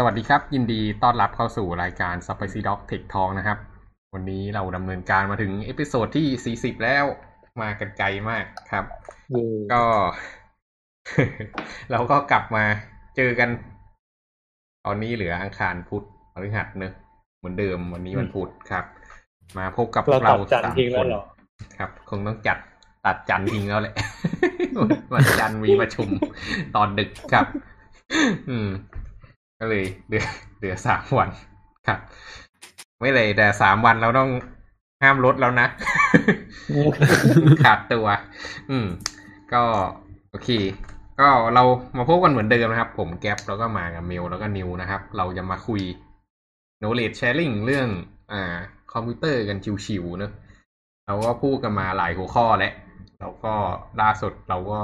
สวัสดีครับ ยินดีต้อนรับเข้าสู่รายการ Spicy Dog Tech Talk นะครับ วันนี้เราดำเนินการมาถึง episode ที่ 40 แล้วมากันไกลมากครับ ก็ เราก็กลับมาเจอกัน ตอนนี้เหลืออังคารพุธพฤหัสเนอะเหมือนเดิมวันนี้วันพุธครับ มาพบกับพวกเราสามคนครับคงต้องจัดตัดจันทร์ทิ้งแล้วแหละวันจันทร์มีประชุมตอนดึกครับ อืม ก็เลยเดือเดือสามวันครับ ไม่เลยแต่สามวันเราต้องห้ามลดแล้วนะ ขาดตัว อืม ก็โอเค ก็เรามาพบกันเหมือนเดิมนะครับ ผมแก๊ปแล้วก็มากับเมลแล้วก็นิวนะครับ เราจะมาคุย knowledge sharing เรื่องอ่าคอมพิวเตอร์กันชิวๆเนอะเราก็พูดกันมาหลายหัวข้อแล้วแล้วก็ล่าสุดเราก็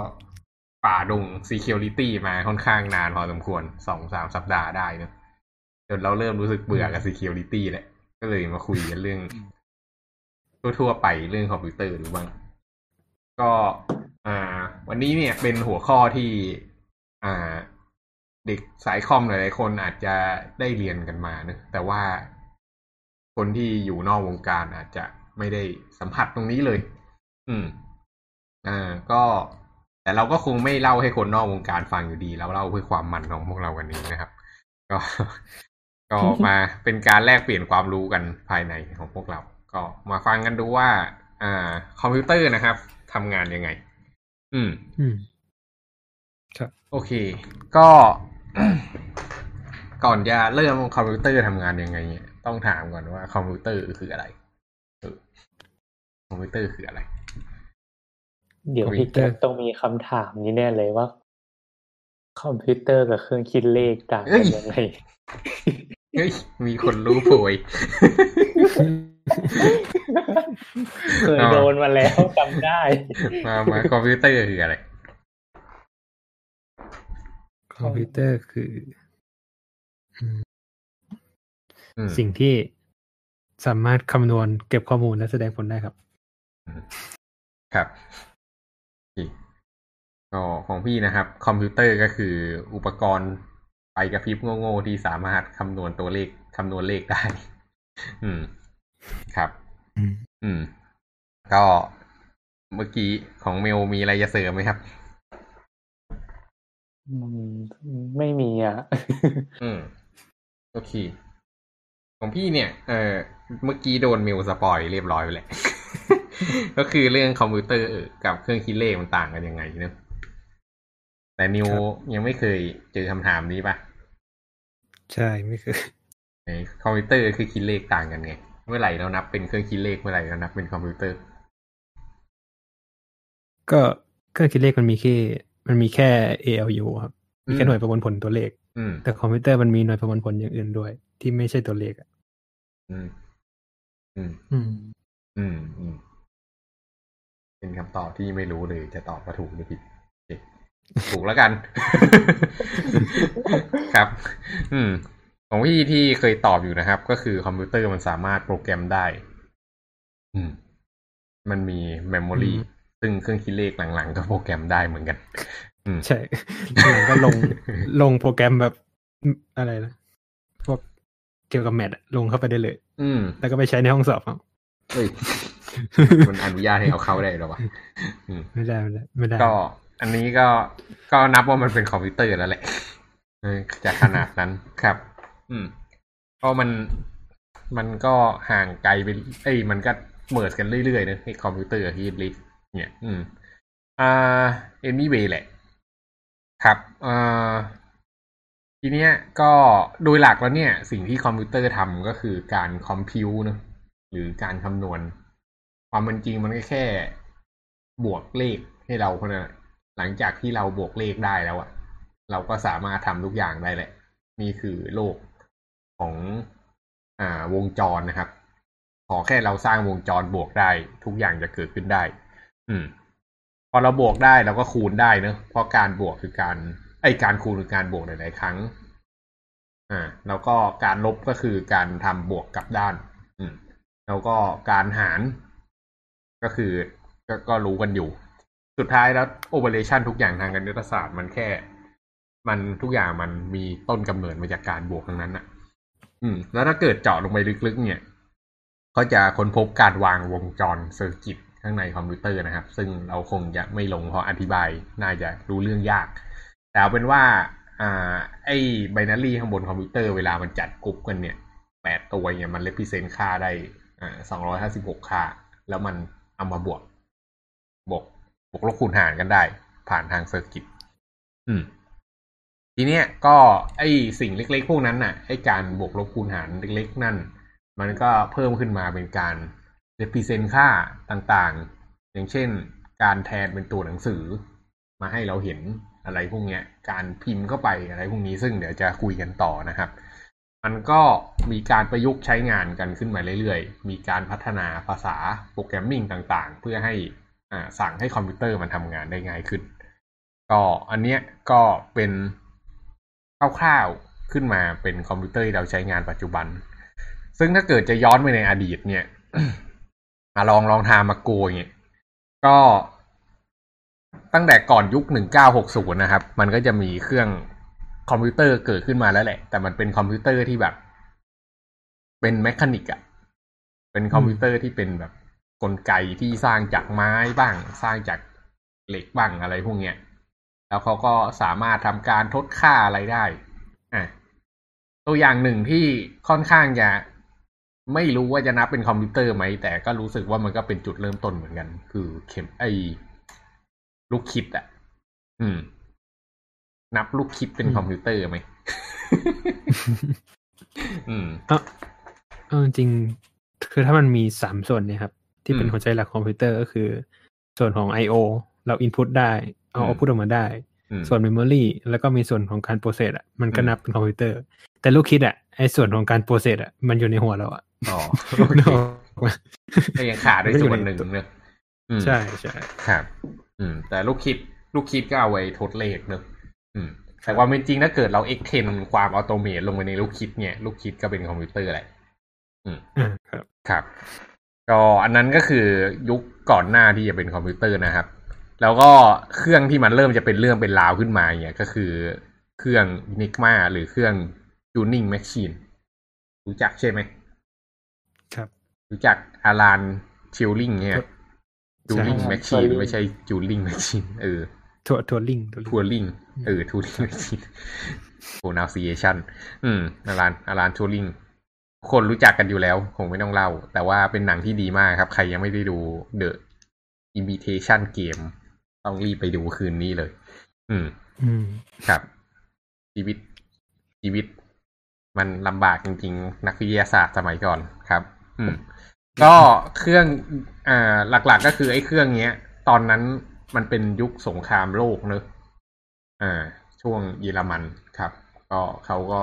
ฝ่าดง security มาค่อนข้างนานพอสมควรสองสามสัปดาห์ได้เนอะจนเราเริ่มรู้สึกเบื่อกับ security แหละก็เลยมาคุยกันเรื่อง ทั่วๆไปเรื่องคอมพิวเตอร์ดูบ้าง ก็อ่า วันนี้เนี่ยเป็นหัวข้อที่ อ่า เด็กสายคอมหลายๆคนอาจจะได้เรียนกันมาเนะแต่ว่าคนที่อยู่นอกวงการอาจจะไม่ได้สัมผัสตรงนี้เลย อืม อ่า ก็ แต่เราก็คงไม่เล่าให้คนนอกวงการฟังอยู่ดีแล้วเล่าเพื่อความมันของพวกเราวันนี้นะครับ ก็ก็มาเป็นการแลกเปลี่ยนความรู้กันภายในของพวกเรา ก็มาฟังกันดูว่า อ่า คอมพิวเตอร์นะครับทำงานยังไง อืม อืม ครับ โอเค ก็ก่อนจะเริ่มคอมพิวเตอร์ทำงานยังไงเนี่ยต้องถามก่อนว่าคอมพิวเตอร์คืออะไรเออคอมพิวเตอร์คืออะไร เดี๋ยวพี่แก๊ปต้องมีคำถามนี้แน่เลยว่า คอมพิวเตอร์กับเครื่องคิดเลขต่างกันยังไงเฮ้ยมีคนรู้โพยเคยโดนมาแล้วจำได้ มามาคอมพิวเตอร์คืออะไร คอมพิวเตอร์คืออืมอืมสิ่งที่สามารถคำนวณเก็บข้อมูลและแสดงผลได้ครับ ครับโอเค ก็ของพี่นะครับ คอมพิวเตอร์ก็คืออุปกรณ์ไฟกระพริบโง่ๆที่สามารถคำนวณตัวเลขคำนวณเลขได้ อืม ครับ อืมอืมก็เมื่อกี้ของเมลมีอะไรจะเสริมไหมครับอืมไม่มีอะ อืม โอเค ของพี่เนี่ย เออเมื่อกี้โดนเมล spoil เรียบร้อยไปแหละก็คือเรื่องคอมพิวเตอร์กับเครื่องคิดเลขมันต่างกันยังไงเนอะ แต่นิวครับยังไม่เคยเจอคำถามนี้ปะใช่ไม่คือในคอมพิวเตอร์คือคิดเลขต่างกันไง เมื่อไหร่เรานับเป็นเครื่องคิดเลขเมื่อไหร่เรานับเป็นคอมพิวเตอร์ ก็เครื่องคิดเลขมันมีแค่ มันมีแค่ ALU ครับมีแค่หน่วยประมวลผลตัวเลขอืมแต่คอมพิวเตอร์มันมีหน่วยประมวลผลอย่างอื่นด้วย ที่ไม่ใช่ตัวเลขอะอืม อืม อืม อืมอืมเป็นคำตอบที่ไม่รู้เลยจะตอบว่าถูกหรือผิดโอเค ถูกแล้วกัน ครับ อืม ของพี่ที่เคยตอบอยู่นะครับ ก็คือคอมพิวเตอร์มันสามารถโปรแกรมได้ อืม มันมี memory อืมซึ่งเครื่องคิดเลขหลังๆ ก็โปรแกรมได้เหมือนกัน อืม ใช่หลังก็ลงลงโปรแกรมแบบอะไรนะพวกเกี่ยวกับ math อะลงเข้าไปได้เลย อืม แล้วก็ไปใช้ในห้องสอบเอาเฮ้ยมันอนุญาตให้เอาเข้าได้หรอวะอืมไม่ได้ไม่ได้ไม่ได้ ก็ อันนี้ก็ก็นับว่ามันเป็นคอมพิวเตอร์แล้วแหละเออจะขนาดนั้นครับ อืมเพราะมันมันก็ห่างไกลไปเอ้ยมันก็เมิร์กันเรื่อยๆนะไอ้คอมพิวเตอร์ฮีทลิสเนี่ย อืม อ่าเอมี่เวแหละ ครับอ่าทีเนี้ยก็โดยหลักแล้วเนี่ย สิ่งที่คอมพิวเตอร์ทำก็คือการคอมพิวนะหรือการคำนวณ ความเป็นจริงมันก็แค่บวกเลขให้เราคนนั้น หลังจากที่เราบวกเลขได้แล้วอะเราก็สามารถทำทุกอย่างได้แหละ นี่คือโลกของอ่าวงจรนะครับ ขอแค่เราสร้างวงจรบวกได้ ทุกอย่างจะเกิดขึ้นได้ อืม พอเราบวกได้เราก็คูณได้เนอะเพราะการบวกคือการไอการคูณคือการบวกหลาย ๆ ครั้ง อ่า แล้วก็การลบก็คือการทำบวกกลับด้าน อืม แล้วก็การหาร ก็คือก็ก็รู้กันอยู่ สุดท้ายแล้ว operation ทุกอย่างทางคณิตศาสตร์มันแค่ มันทุกอย่างมันมีต้นกำเนิดมาจากการบวกทั้งนั้นอะ อืม แล้วถ้าเกิดเจาะลงไปลึกๆ เนี่ย ก็จะค้นพบการวางวงจร circuit ข้างในคอมพิวเตอร์นะครับ ซึ่งเราคงจะไม่ลงเพราะอธิบายน่าจะรู้เรื่องยาก แต่เอาเป็นว่า อ่า ไอ้ binary ข้างบนคอมพิวเตอร์เวลามันจัดกรุ๊ปกันเนี่ยแปดตัวเนี่ยมัน represent ค่าได้อ่าสองร้อยห้าสิบหกค่า แล้วมันเอามาบวก บวก บวกลบคูณหารกันได้ ผ่านทาง circuit อืม ทีเนี้ยก็ไอสิ่งเล็ก ๆ พวกนั้นน่ะไอการบวกลบคูณหารเล็ก ๆ นั่น มันก็เพิ่มขึ้นมาเป็นการ represent ค่าต่างๆ อย่างเช่น การแทนเป็นตัวหนังสือ มาให้เราเห็นอะไรพวกเนี้ย การพิมพ์เข้าไปอะไรพวกนี้ซึ่งเดี๋ยวจะคุยกันต่อนะครับ มันก็มีการประยุกต์ใช้งานกันขึ้นมาเรื่อยๆ มีการพัฒนาภาษา programming ต่างๆ เพื่อให้ สั่งให้คอมพิวเตอร์มันทำงานได้ง่ายขึ้น ก็อันเนี้ยก็เป็นคร่าวๆขึ้นมาเป็นคอมพิวเตอร์ที่เราใช้งานปัจจุบัน ซึ่งถ้าเกิดจะย้อนไปในอดีตเนี่ยมาลอง long time ago เนี่ยก็ตั้งแต่ก่อนยุค1960นะครับ มันก็จะมีเครื่องคอมพิวเตอร์เกิดขึ้นมาแล้วแหละ แต่มันเป็นคอมพิวเตอร์ที่แบบ เป็น mechanic อะเป็นคอมพิวเตอร์ที่เป็นแบบ กลไกที่สร้างจากไม้บ้าง สร้างจากเหล็กบ้างอะไรพวกเนี้ยแล้วเขาก็สามารถทำการทดค่าอะไรได้อะตัวอย่างหนึ่งที่ค่อนข้างจะไม่รู้ว่าจะนับเป็นคอมพิวเตอร์ไหม แต่ก็รู้สึกว่ามันก็เป็นจุดเริ่มต้นเหมือนกัน คือเข็มไอลูกคิดอะ อืม นับลูกคิดเป็นคอมพิวเตอร์ไหมอืมเออเออจริงๆคือถ้ามันมีสามส่วนเนี่ยครับ ที่เป็นอืมหัวใจหลักของคอมพิวเตอร์ก็คือ ส่วนของ I/O เราอินพุตได้ เอาอืมเอาพุตออกมาได้อืมส่วน Memory แล้วก็มีส่วนของการ process อะมันก็อืมนับเป็นคอมพิวเตอร์ แต่ลูกคิดอะไอ้ส่วนของการ process อะมันอยู่ในหัวเราอะอ๋อนึกออกไหมก็ยังขาดด้วยส่วนหนึ่งเนอะอืมใช่ใช่ครับ อืม แต่ลูกคิดลูกคิดก็เอาไว้ทดเลขเนอะอืมแต่ความเป็นจริงถ้าเกิดเรา extend ความ automate ลงไปในลูกคิดเนี่ย ลูกคิดก็เป็นคอมพิวเตอร์แหละอ่าครับ ครับ ก็อันนั้นก็คือยุคก่อนหน้าที่จะเป็นคอมพิวเตอร์นะครับ แล้วก็เครื่องที่มันเริ่มจะเป็นเรื่องเป็นราวขึ้นมาเนี่ยก็คือเครื่อง Enigma หรือเครื่อง Tuning Machine รู้จักใช่ไหมครับ รู้จักอารานทิวลิงเนี่ยใช่จูลิงใช่แมชชีน Turing ไม่ใช่จูลิงแมชชีนเออทัวทัวลิงทัวริงเออทัวริงแมชชีน pronunciation อืมอารานอารานทัวริง คนรู้จักกันอยู่แล้วคงไม่ต้องเล่า แต่ว่าเป็นหนังที่ดีมากครับ ใครยังไม่ได้ดู The Imitation Game ต้องรีบไปดูคืนนี้เลย อืม อืม ครับ ชีวิต ชีวิต มันลำบากจริง ๆ นักวิทยาศาสตร์สมัยก่อนครับ อืม ก็เครื่อง อ่า หลัก ๆ ก็คือไอ้เครื่องเนี้ย ตอนนั้นมันเป็นยุคสงครามโลกเนอะอ่า ช่วงเยอรมันครับ ก็เขาก็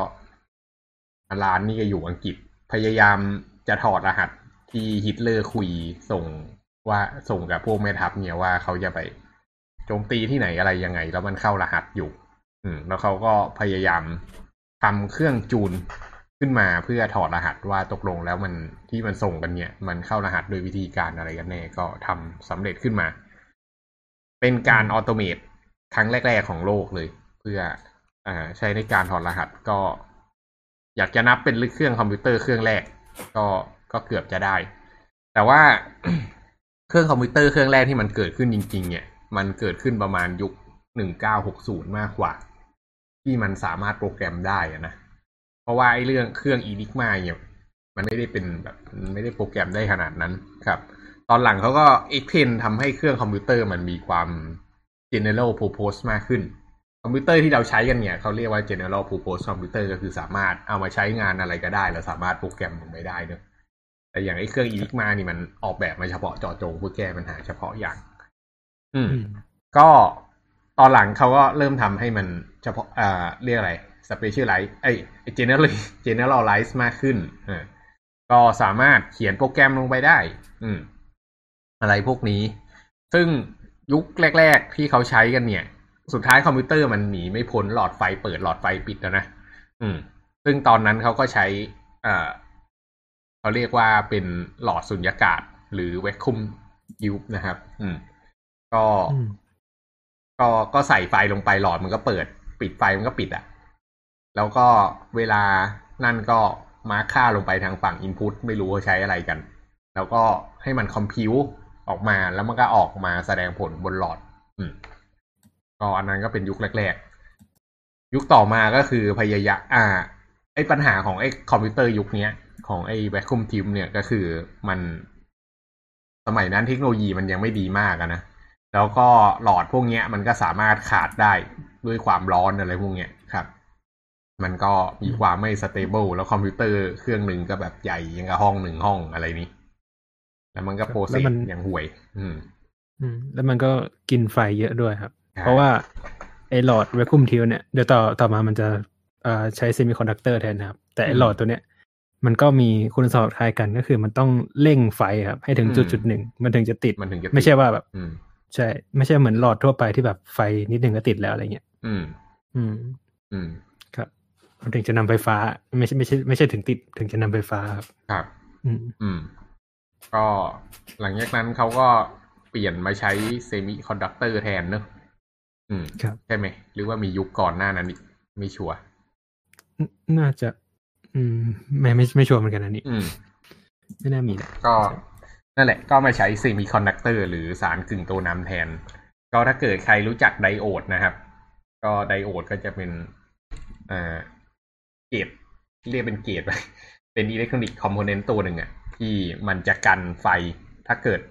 ร้านนี่ก็อยู่อังกฤษ พยายามจะถอดรหัสที่ฮิตเลอร์คุยส่งว่าส่งกับพวกแม่ทัพเนี่ยว่าเขาจะไปโจมตีที่ไหนอะไรยังไง แล้วมันเข้ารหัสอยู่ อืม แล้วเขาก็พยายามทำเครื่องจูนขึ้นมาเพื่อถอดรหัสว่าตกลงแล้วมันที่มันส่งกันเนี่ย มันเข้ารหัสโดยวิธีการอะไรกันแน่ก็ทำสำเร็จขึ้นมา เป็นการ automate ครั้งแรก ๆของโลกเลย เพื่ออ่าใช้ในการถอดรหัสก็ อยากจะนับเป็นเครื่องคอมพิวเตอร์เครื่องแรก ก็ก็เกือบจะได้ แต่ว่าเครื่องคอมพิวเตอร์เครื่องแรกที่มันเกิดขึ้นจริง ๆ เนี่ย มันเกิดขึ้นประมาณยุคหนึ่งเก้าหกศูนย์มากกว่า ที่มันสามารถโปรแกรมได้นะ เพราะว่าไอ้เรื่องเครื่อง Enigma เนี่ย มันไม่ได้เป็นแบบไม่ได้โปรแกรมได้ขนาดนั้นครับ ตอนหลังเขาก็ extend ทำให้เครื่องคอมพิวเตอร์มันมีความ general purpose มากขึ้น คอมพิวเตอร์ที่เราใช้กันเนี่ยเขาเรียกว่า general purpose computer ก็คือสามารถเอามาใช้งานอะไรก็ได้แล้วสามารถโปรแกรมลงไปได้เนอะแต่อย่างไอ้เครื่อง Enigma นี่มันออกแบบมาเฉพาะเจาะจงเพื่อแก้ปัญหาเฉพาะอย่างอืมอืม ก็ตอนหลังเขาก็เริ่มทำให้มันเฉพาะอ่าเรียกอะไร specialize ไอ้ general generalize มากขึ้นอ่าก็สามารถเขียนโปรแกรมลงไปได้ อืม อะไรพวกนี้ ซึ่งยุคแรก ๆ ที่เขาใช้กันเนี่ย สุดท้ายคอมพิวเตอร์มันหนีไม่พ้นหลอดไฟเปิดหลอดไฟปิดแล้วนะอืม ซึ่งตอนนั้นเขาก็ใช้อ่าเขาเรียกว่าเป็นหลอดสุญญากาศ หรือ vacuum tube นะครับ อืม ก็อืมก็ก็ใส่ไฟลงไปหลอดมันก็เปิด ปิดไฟมันก็ปิดอะแล้วก็เวลานั่นก็ mark ค่าลงไปทางฝั่ง input ไม่รู้ว่าใช้อะไรกัน แล้วก็ให้มัน compute ออกมาแล้วมันก็ออกมาแสดงผลบนหลอด อืม ก็อันนั้นก็เป็นยุคแรกๆ ยุคต่อมาก็คือพยายามอ่า ไอ้ปัญหาของไอ้คอมพิวเตอร์ยุคเนี้ย ของไอ้ vacuum tube เนี่ยก็คือมัน สมัยนั้นเทคโนโลยีมันยังไม่ดีมากนะ แล้วก็หลอดพวกเนี้ย มันก็สามารถขาดได้ด้วยความร้อนอะไรพวกเนี้ยครับ มันก็มีความไม่ stable แล้วคอมพิวเตอร์เครื่องหนึ่งก็แบบใหญ่ยังกับห้องหนึ่งห้องอะไรนี้ แล้วมันก็ process อย่างห่วย อืม อืม แล้วมันก็กินไฟเยอะด้วยครับ เพราะว่าไอ้หลอด vacuum tube เนี่ยเดี๋ยวต่อต่อมามันจะอ่าใช้ semiconductor แทนนะครับ แต่ไอ้หลอดตัวเนี้ยมันก็มีคุณสมบัติคล้ายกันก็คือมันต้องเร่งไฟครับ ให้ถึงจุดจุดหนึ่งมันถึงจะติดมันถึงจะไม่ใช่ว่าแบบอืมใช่ ไม่ใช่เหมือนหลอดทั่วไปที่แบบไฟนิดหนึ่งก็ติดแล้วอะไรเงี้ยอืม อืม อืมครับ มันถึงจะนำไฟฟ้า ไม่ใช่ไม่ใช่ไม่ใช่ถึงติดถึงจะนำไฟฟ้าครับครับ อืมอืมก็หลังจากนั้นเขาก็เปลี่ยนมาใช้ semiconductor แทนเนอะ อืมครับใช่ไหมหรือว่ามียุคก่อนหน้านั้นอีกไม่ชัวร์น่าจะ อืม ไม่ไม่ไม่ชัวร์เหมือนกันอันนี้ อืม ไม่น่ามีนะก็นั่นแหละ ก็มาใช้ semiconductor หรือสารกึ่งตัวนำแทน ก็ถ้าเกิดใครรู้จักไดโอดนะครับ ก็ไดโอดก็จะเป็นอ่า gate เรียกเป็น gate ไปเป็น electronic component ตัวหนึ่งอะที่มันจะกันไฟ ถ้าเกิด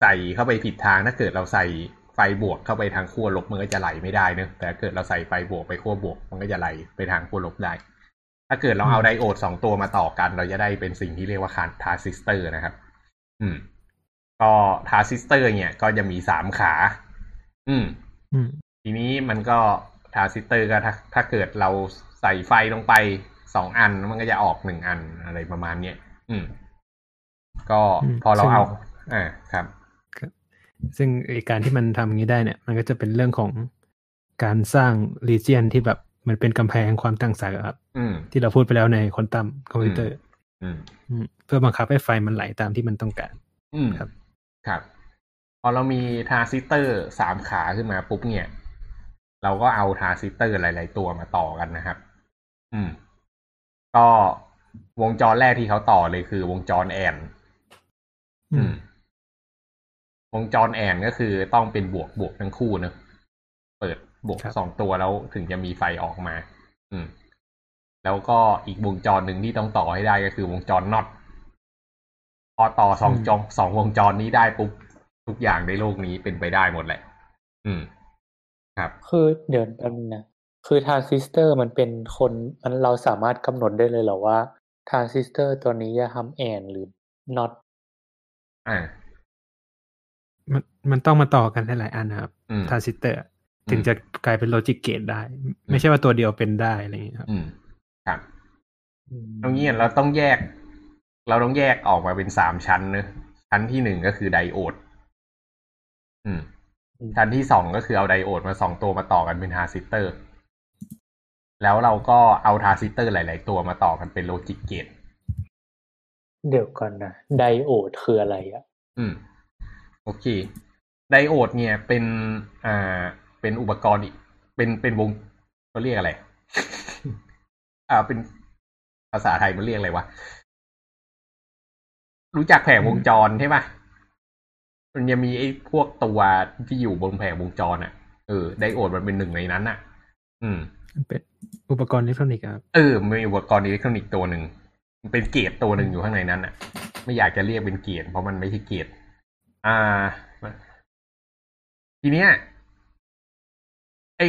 ใส่เข้าไปผิดทาง ถ้าเกิดเราใส่ ไฟบวกเข้าไปทางขั้วลบมันก็จะไหลไม่ได้เนอะแต่ถ้าเกิดเราใส่ไฟบวกไปขั้วบวก มันก็จะไหลไปทางขั้วลบได้ ถ้าเกิดเราเอาไดโอดสองตัวมาต่อกัน เราจะได้เป็นสิ่งที่เรียกว่าคานทรานซิสเตอร์นะครับ อืม ก็ทรานซิสเตอร์เนี่ย ก็จะมีสามขา อืมอืมทีนี้มันก็ทรานซิสเตอร์ก็ถ้าถ้าเกิดเราใส่ไฟลงไปสองอันมันก็จะออกหนึ่งอันอะไรประมาณเนี้ยอืม ก็อืมพอเราซึ่งเอาอ่าครับ ซึ่งไอ้การที่มันทำอย่างนี้ได้เนี่ย มันก็จะเป็นเรื่องของการสร้าง region ที่แบบมันเป็นกำแพงความต่างศักย์อะครับอืมที่เราพูดไปแล้วในควอนตัมคอมพิวเตอร์อืมอืมเพื่อบังคับให้ไฟมันไหลตามที่มันต้องการอืมครับ ครับ พอเรามีทรานซิสเตอร์สามขาขึ้นมาปุ๊บเนี่ย เราก็เอาทรานซิสเตอร์หลาย ๆ ตัวมาต่อกันนะครับ อืม ก็วงจรแรกที่เขาต่อเลยคือวงจร AND อืม วงจร AND ก็คือต้องเป็นบวกบวกทั้งคู่เนอะเปิดบวกครับสองตัวแล้วถึงจะมีไฟออกมา อืม แล้วก็อีกวงจรหนึ่งที่ต้องต่อให้ได้ก็คือวงจร NOT พอต่อสองจงสองวงจรนี้ได้ปุ๊บทุกอย่างในโลกนี้เป็นไปได้หมดแหละ อืม ครับ คือเดี๋ยวแป๊บนึงนะคือทรานซิสเตอร์มันเป็นคนมันเราสามารถกำหนดได้เลยเหรอว่าทรานซิสเตอร์ตัวนี้จะทำ AND หรือ not อ่ามัน มันต้องมาต่อกันหลายๆอันนะครับอืมทรานซิสเตอร์ถึงจะกลายเป็น logic gate ได้ ไม่ใช่ว่าตัวเดียวเป็นได้อะไรอย่างเงี้ยครับอืมครับอืมตรงนี้เราต้องแยก เราต้องแยกออกมาเป็นสามชั้นเนอะชั้นที่หนึ่งก็คือไดโอดอืมชั้นที่สองก็คือเอาไดโอดมาสองตัวมาต่อกันเป็นทรานซิสเตอร์ แล้วเราก็เอาทรานซิสเตอร์หลาย ๆ ตัวมาต่อกันเป็น logic gateเดี๋ยวก่อนนะไดโอดคืออะไรอะอืม โอเค ไดโอดเนี่ยเป็นอ่าเป็นอุปกรณ์อีก เป็นเป็นวงเขาเรียกอะไร อ่าเป็นภาษาไทยมันเรียกอะไรวะ รู้จักแผงวงจรใช่ปะมันจะมีไอ้พวกตัวที่อยู่บนแผงวงจรอะ เออไดโอดมันเป็นหนึ่งในนั้นอะ อืมมันเป็นอุปกรณ์อิเล็กทรอนิกส์ครับ เออมันมีอุปกรณ์อิเล็กทรอนิกส์ตัวหนึ่งมันเป็นเกตตัวหนึ่งอยู่ข้างในนั้นอะ ไม่อยากจะเรียกเป็นเกตเพราะมันไม่ใช่เกตอ่า ทีเนี้ยไอ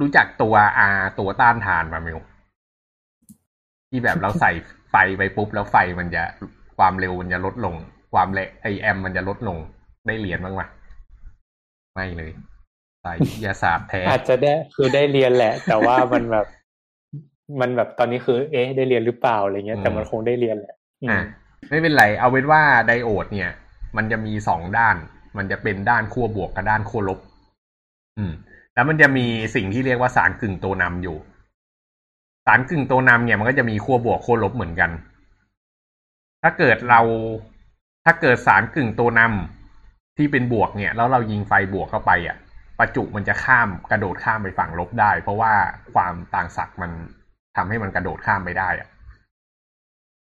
รู้จักตัวอาตัวต้านทานมามิวที่แบบเราใส่ไฟไปปุ๊บแล้วไฟมันจะความเร็วมันจะลดลง ความเละไอแอมมันจะลดลงได้เหรียญบ้างไหมไม่เลยสายวิทยาศาสตร์แท้อาจจะได้คือได้เรียนแหละ แต่ว่ามันแบบ มันแบบตอนนี้คือ เอ๊ะ ได้เรียนหรือเปล่าอะไรเงี้ยแต่มันคงได้เรียนแหละอืมอะไม่เป็นไร เอาเป็นว่าไดโอดเนี่ย มันจะมีสองด้าน มันจะเป็นด้านขั้วบวกกับด้านขั้วลบ อืม แล้วมันจะมีสิ่งที่เรียกว่าสารกึ่งตัวนำอยู่ สารกึ่งตัวนำเนี่ยมันก็จะมีขั้วบวกขั้วลบเหมือนกัน ถ้าเกิดเราถ้าเกิดสารกึ่งตัวนำที่เป็นบวกเนี่ย แล้วเรายิงไฟบวกเข้าไปอะประจุมันจะข้ามกระโดดข้ามไปฝั่งลบได้ เพราะว่าความต่างศักย์มันทำให้มันกระโดดข้ามไปได้อะ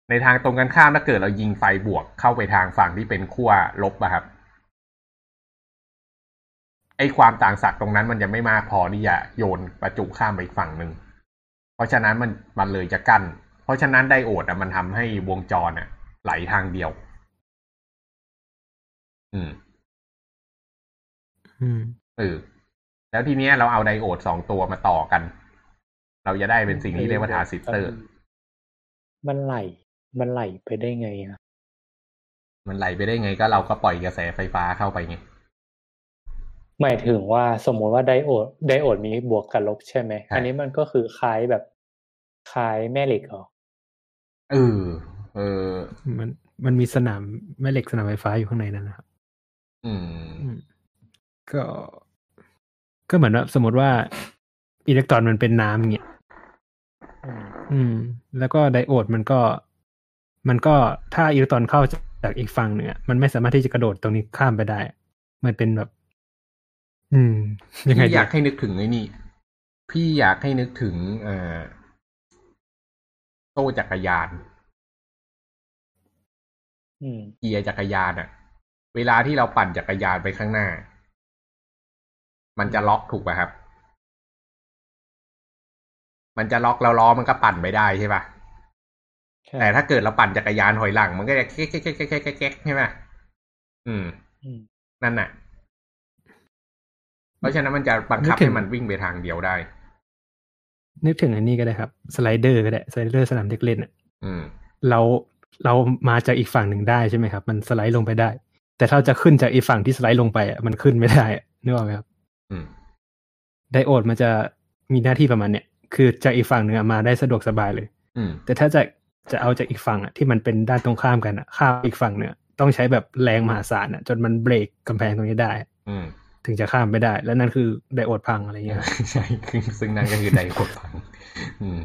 ในทางตรงกันข้ามถ้าเกิดเรายิงไฟบวกเข้าไปทางฝั่งที่เป็นขั้วลบอะครับ ไอ้ความต่างศักย์ตรงนั้นมันจะไม่มากพอที่จะโยนประจุข้ามไปอีกฝั่งหนึ่งเพราะฉะนั้นมันมันเลยจะกั้น เพราะฉะนั้นไดโอดอะมันทำให้วงจรอะไหลทางเดียว อืม อืมเออแล้วทีเนี้ยเราเอาไดโอดสองตัวมาต่อกัน เราจะได้เป็นสิ่งที่เรียกว่าทรานซิสเตอร์ มันไหล มันไหลไปได้ไงอะ มันไหลไปได้ไงก็เราก็ปล่อยกระแสไฟฟ้าเข้าไปไง หมายถึงว่าสมมติว่าไดโอดไดโอดมีบวกกับลบใช่ไหม อันนี้มันก็คือคล้ายแบบคล้ายแม่เหล็กเหรอเออเออ มันมันมีสนามแม่เหล็กสนามไฟฟ้าอยู่ข้างในนั้นนะครับ อืมอืมก็ ก็เหมือนว่าสมมติว่าอิเล็กตรอนมันเป็นน้ำเงี้ยอืมอืม แล้วก็ไดโอดมันก็ มันก็ถ้าอิเล็กตรอนเข้าจากอีกฝั่งหนึ่งอะมันไม่สามารถที่จะกระโดดตรงนี้ข้ามไปได้ มันเป็นแบบ อืม ยังไงพี่ดีอยากให้นึกถึงไอ้นี่ พี่อยากให้นึกถึงเอ่อโซ่จักรยานอืมเกียร์จักรยานอะเวลาที่เราปั่นจักรยานไปข้างหน้า มันจะล็อกถูกป่ะครับ มันจะล็อกแล้วล้อมันก็ปั่นไปได้ใช่ป่ะใช่แต่ถ้าเกิดเราปั่นจักรยานถอยหลัง มันก็จะแก๊กแก๊กแก๊กแก๊กแก๊กแก๊กแก๊กใช่ไหมอืมอืม นั่นน่ะ เพราะฉะนั้นมันจะบังคับให้มันวิ่งไปทางเดียวได้ นึกถึงอันนี้ก็ได้ครับ slider ก็ได้ slider สนามเด็กเล่นอะอืมเราเรามาจากอีกฝั่งหนึ่งได้ใช่ไหมครับ มันสไลด์ลงไปได้ แต่ถ้าจะขึ้นจากอีกฝั่งที่สไลด์ลงไปอะมันขึ้นไม่ได้อะนึกออกไหมครับอืมไดโอดมันจะมีหน้าที่ประมาณเนี้ยคือจากอีกฝั่งหนึ่งอะมาได้สะดวกสบายเลยอืมแต่ถ้าจะจะเอาจากอีกฝั่งอะที่มันเป็นด้านตรงข้ามกันอะข้ามอีกฝั่งเนี่ยต้องใช้แบบแรงมหาศาลอะจนมันเบรกกำแพงตรงนี้ได้ อืม ถึงจะข้ามไปได้ แล้วนั่นคือไดโอดพังอะไรอย่างเงี้ยครับใช่คือซึ่งนั่นก็คือไดโอดฟังอืม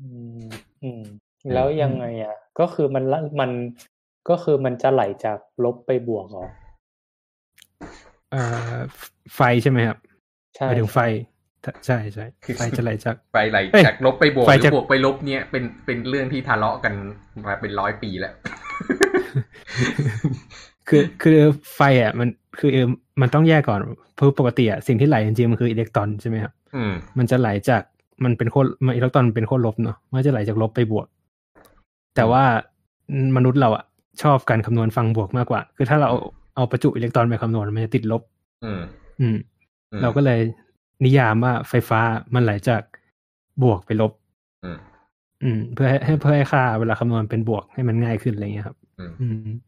อืม อืม แล้วยังไงอะ ก็คือมันละมันก็คือมันจะไหลจากลบไปบวกเหรอเอ่อไฟใช่ไหมครับใช่หมายถึงไฟใช่ใช่ไฟจะไหลจากไปไหลเอ้ยจากลบไปบวกไฟหรืจะอบวกไปลบเนี่ยเป็นเป็นเรื่องที่ทะเลาะกันมาเป็นร้อยปีแล้ว คือคือไฟอะมันคือมันต้องแยกก่อนเพราะปกติอะสิ่งที่ไหลจริงๆมันคืออิเล็กตรอนใช่ไหมครับอืมมันจะไหลจากมันเป็นขั้วมันอิเล็กตรอนเป็นขั้วลบเนาะมันจะไหลจากลบไปบวก แต่ว่ามนุษย์เราอะชอบการคำนวณฟังบวกมากกว่า คือถ้าเราเอาเอาประจุอิเล็กตรอนไปคำนวณมันจะติดลบอืมอืม อืม เราก็เลยนิยามว่าไฟฟ้ามันไหลจากบวกไปลบ อืม อืม เพื่อให้ให้เพื่อให้ค่าเวลาคำนวณเป็นบวกให้มันง่ายขึ้นอะไรเงี้ยครับ อืมอืมแต่สุด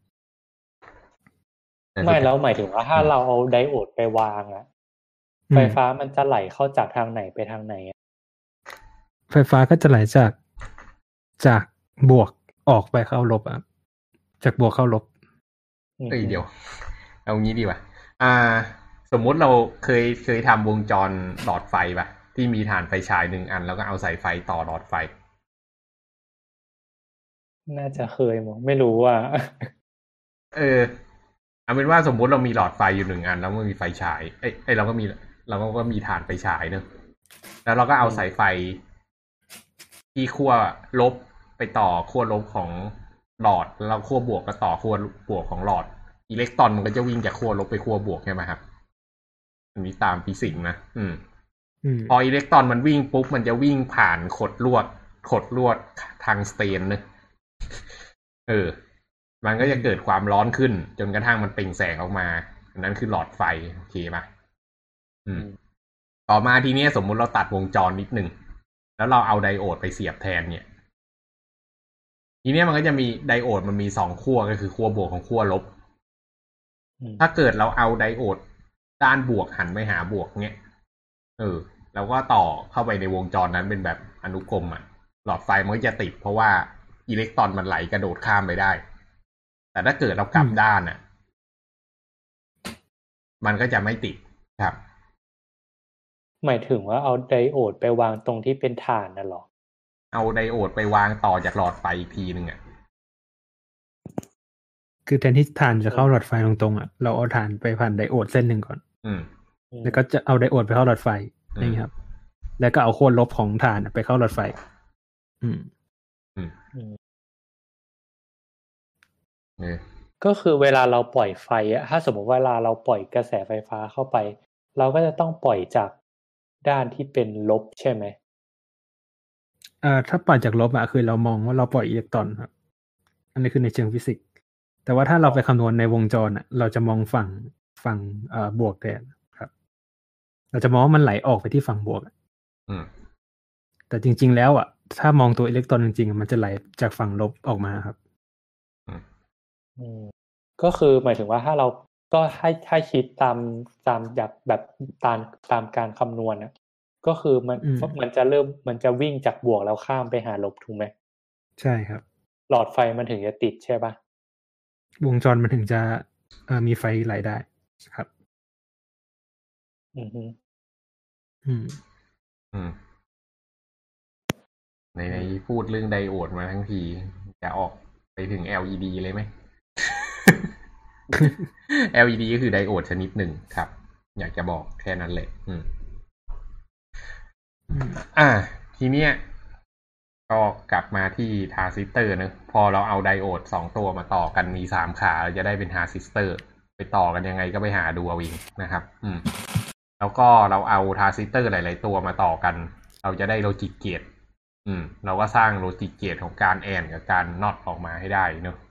ไม่ท้ายแล้วหมายถึงว่าถ้าอืมเราเอาไดโอดไปวางอะอืมไฟฟ้ามันจะไหลเข้าจากทางไหนไปทางไหนอะไฟฟ้าก็จะไหลจากจากบวกออกไปเข้าลบอะจากบวกเข้าลบอืมเอ้ยเดี๋ยว เอางี้ดีกว่าอ่า สมมุติเราเคยเคยทำวงจรหลอดไฟปะที่มีฐานไฟฉายหนึ่งอัน แล้วก็เอาสายไฟต่อหลอดไฟ น่าจะเคยมั้งไม่รู้ว่า เออ เอาเป็นว่าสมมุติเรามีหลอดไฟอยู่หนึ่งอัน แล้วมันมีไฟฉายเอ้ยเอ้ยเราก็มีเราก็มีฐานไฟฉายเนอะแล้วเราก็เอาอืมสายไฟที่ขั้วลบไปต่อขั้วลบของหลอดแล้วเราขั้วบวกก็ต่อขั้วบวกของหลอด อิเล็กตรอนมันก็จะวิ่งจากขั้วลบไปขั้วบวกใช่ไหมครับอันนี้ตามฟิสิกส์นะอืมอืมพออิเล็กตรอนมันวิ่งปุ๊บมันจะวิ่งผ่านขดลวด ขดลวดทางสเตนเนอะเออ มันก็จะเกิดความร้อนขึ้น จนกระทั่งมันเปล่งแสงออกมาอันนั้นคือหลอดไฟโอเคปะอืม ต่อมาทีเนี้ยสมมุติเราตัดวงจรนิดหนึ่งแล้วเราเอาไดโอดไปเสียบแทนเนี่ย ทีเนี้ยมันก็จะมีไดโอดมันมีสองขั้วก็คือขั้วบวกของขั้วลบอืมถ้าเกิดเราเอาไดโอดด้านบวกหันไปหาบวกเนี่ยเออแล้วก็ต่อเข้าไปในวงจรนั้นเป็นแบบอนุกรมอะ่ะหลอดไฟมันก็จะติดเพราะว่าอิเล็กตรอนมันไหลกระโดดข้ามไปได้ แต่ถ้าเกิดเรากลับด้านอะ่ะ มันก็จะไม่ติดครับ หมายถึงว่าเอาไดโอดไปวางตรงที่เป็นฐานน่ะเหรอ เอาไดโอดไปวางต่อจากหลอดไฟอีกทีหนึ่งอะคือแทนที่ฐานจะเข้าหลอดไฟตรงๆอะเราเอาฐานไปผ่านไดโอดเส้นหนึ่งก่อน อืม แล้วก็จะเอาไดโอดไปเข้าหลอดไฟนี่ครับ แล้วก็เอาโคนลบของฐานไปเข้าหลอดไฟ อืม อืม ก็คือเวลาเราปล่อยไฟอะถ้าสมมติเวลาเราปล่อยกระแสไฟฟ้าเข้าไป เราก็จะต้องปล่อยจากด้านที่เป็นลบใช่ไหมเอ่อถ้าปล่อยจากลบอะคือเรามองว่าเราปล่อยอิเล็กตรอนครับ อันนี้คือในเชิงฟิสิกส์ แต่ว่าถ้าเราไปคำนวณในวงจรอะเราจะมองฝั่งฝั่งเอ่อบวกแทนครับ เราจะมองว่ามันไหลออกไปที่ฝั่งบวกอืมแต่จริง ๆ แล้วอะถ้ามองตัวอิเล็กตรอนจริงๆมันจะไหลจากฝั่งลบออกมาครับ อืม ก็คือหมายถึงว่าถ้าเราก็ให้ให้คิดตามตามแบบแบบตามตามการคำนวณนะก็คือมันอืม มันจะเริ่มมันจะวิ่งจากบวกแล้วข้ามไปหาลบถูกไหมใช่ครับ หลอดไฟมันถึงจะติดใช่ปะวงจรมันถึงจะเอ่อมีไฟไหลได้ครับ อือฮึอืม อืมในในพูดเรื่องไดโอดมาทั้งที จะออกไปถึง LED เลยไหม LED ก็คือไดโอดชนิดหนึ่งครับ อยากจะบอกแค่นั้นเลยอืมอืมอ่า ทีเนี้ยก็กลับมาที่ทรานซิสเตอร์นะพอเราเอาไดโอดสองตัวมาต่อกันมีสามขาเราจะได้เป็นทรานซิสเตอร์ ไปต่อกันยังไงก็ไปหาดูเอาเองนะครับ อืม แล้วก็เราเอาทรานซิสเตอร์หลาย ๆ ตัวมาต่อกัน เราจะได้ logic gate อืม เราก็สร้าง logic gate ของการ AND กับการ NOT ออกมาให้ได้เนอะอะพ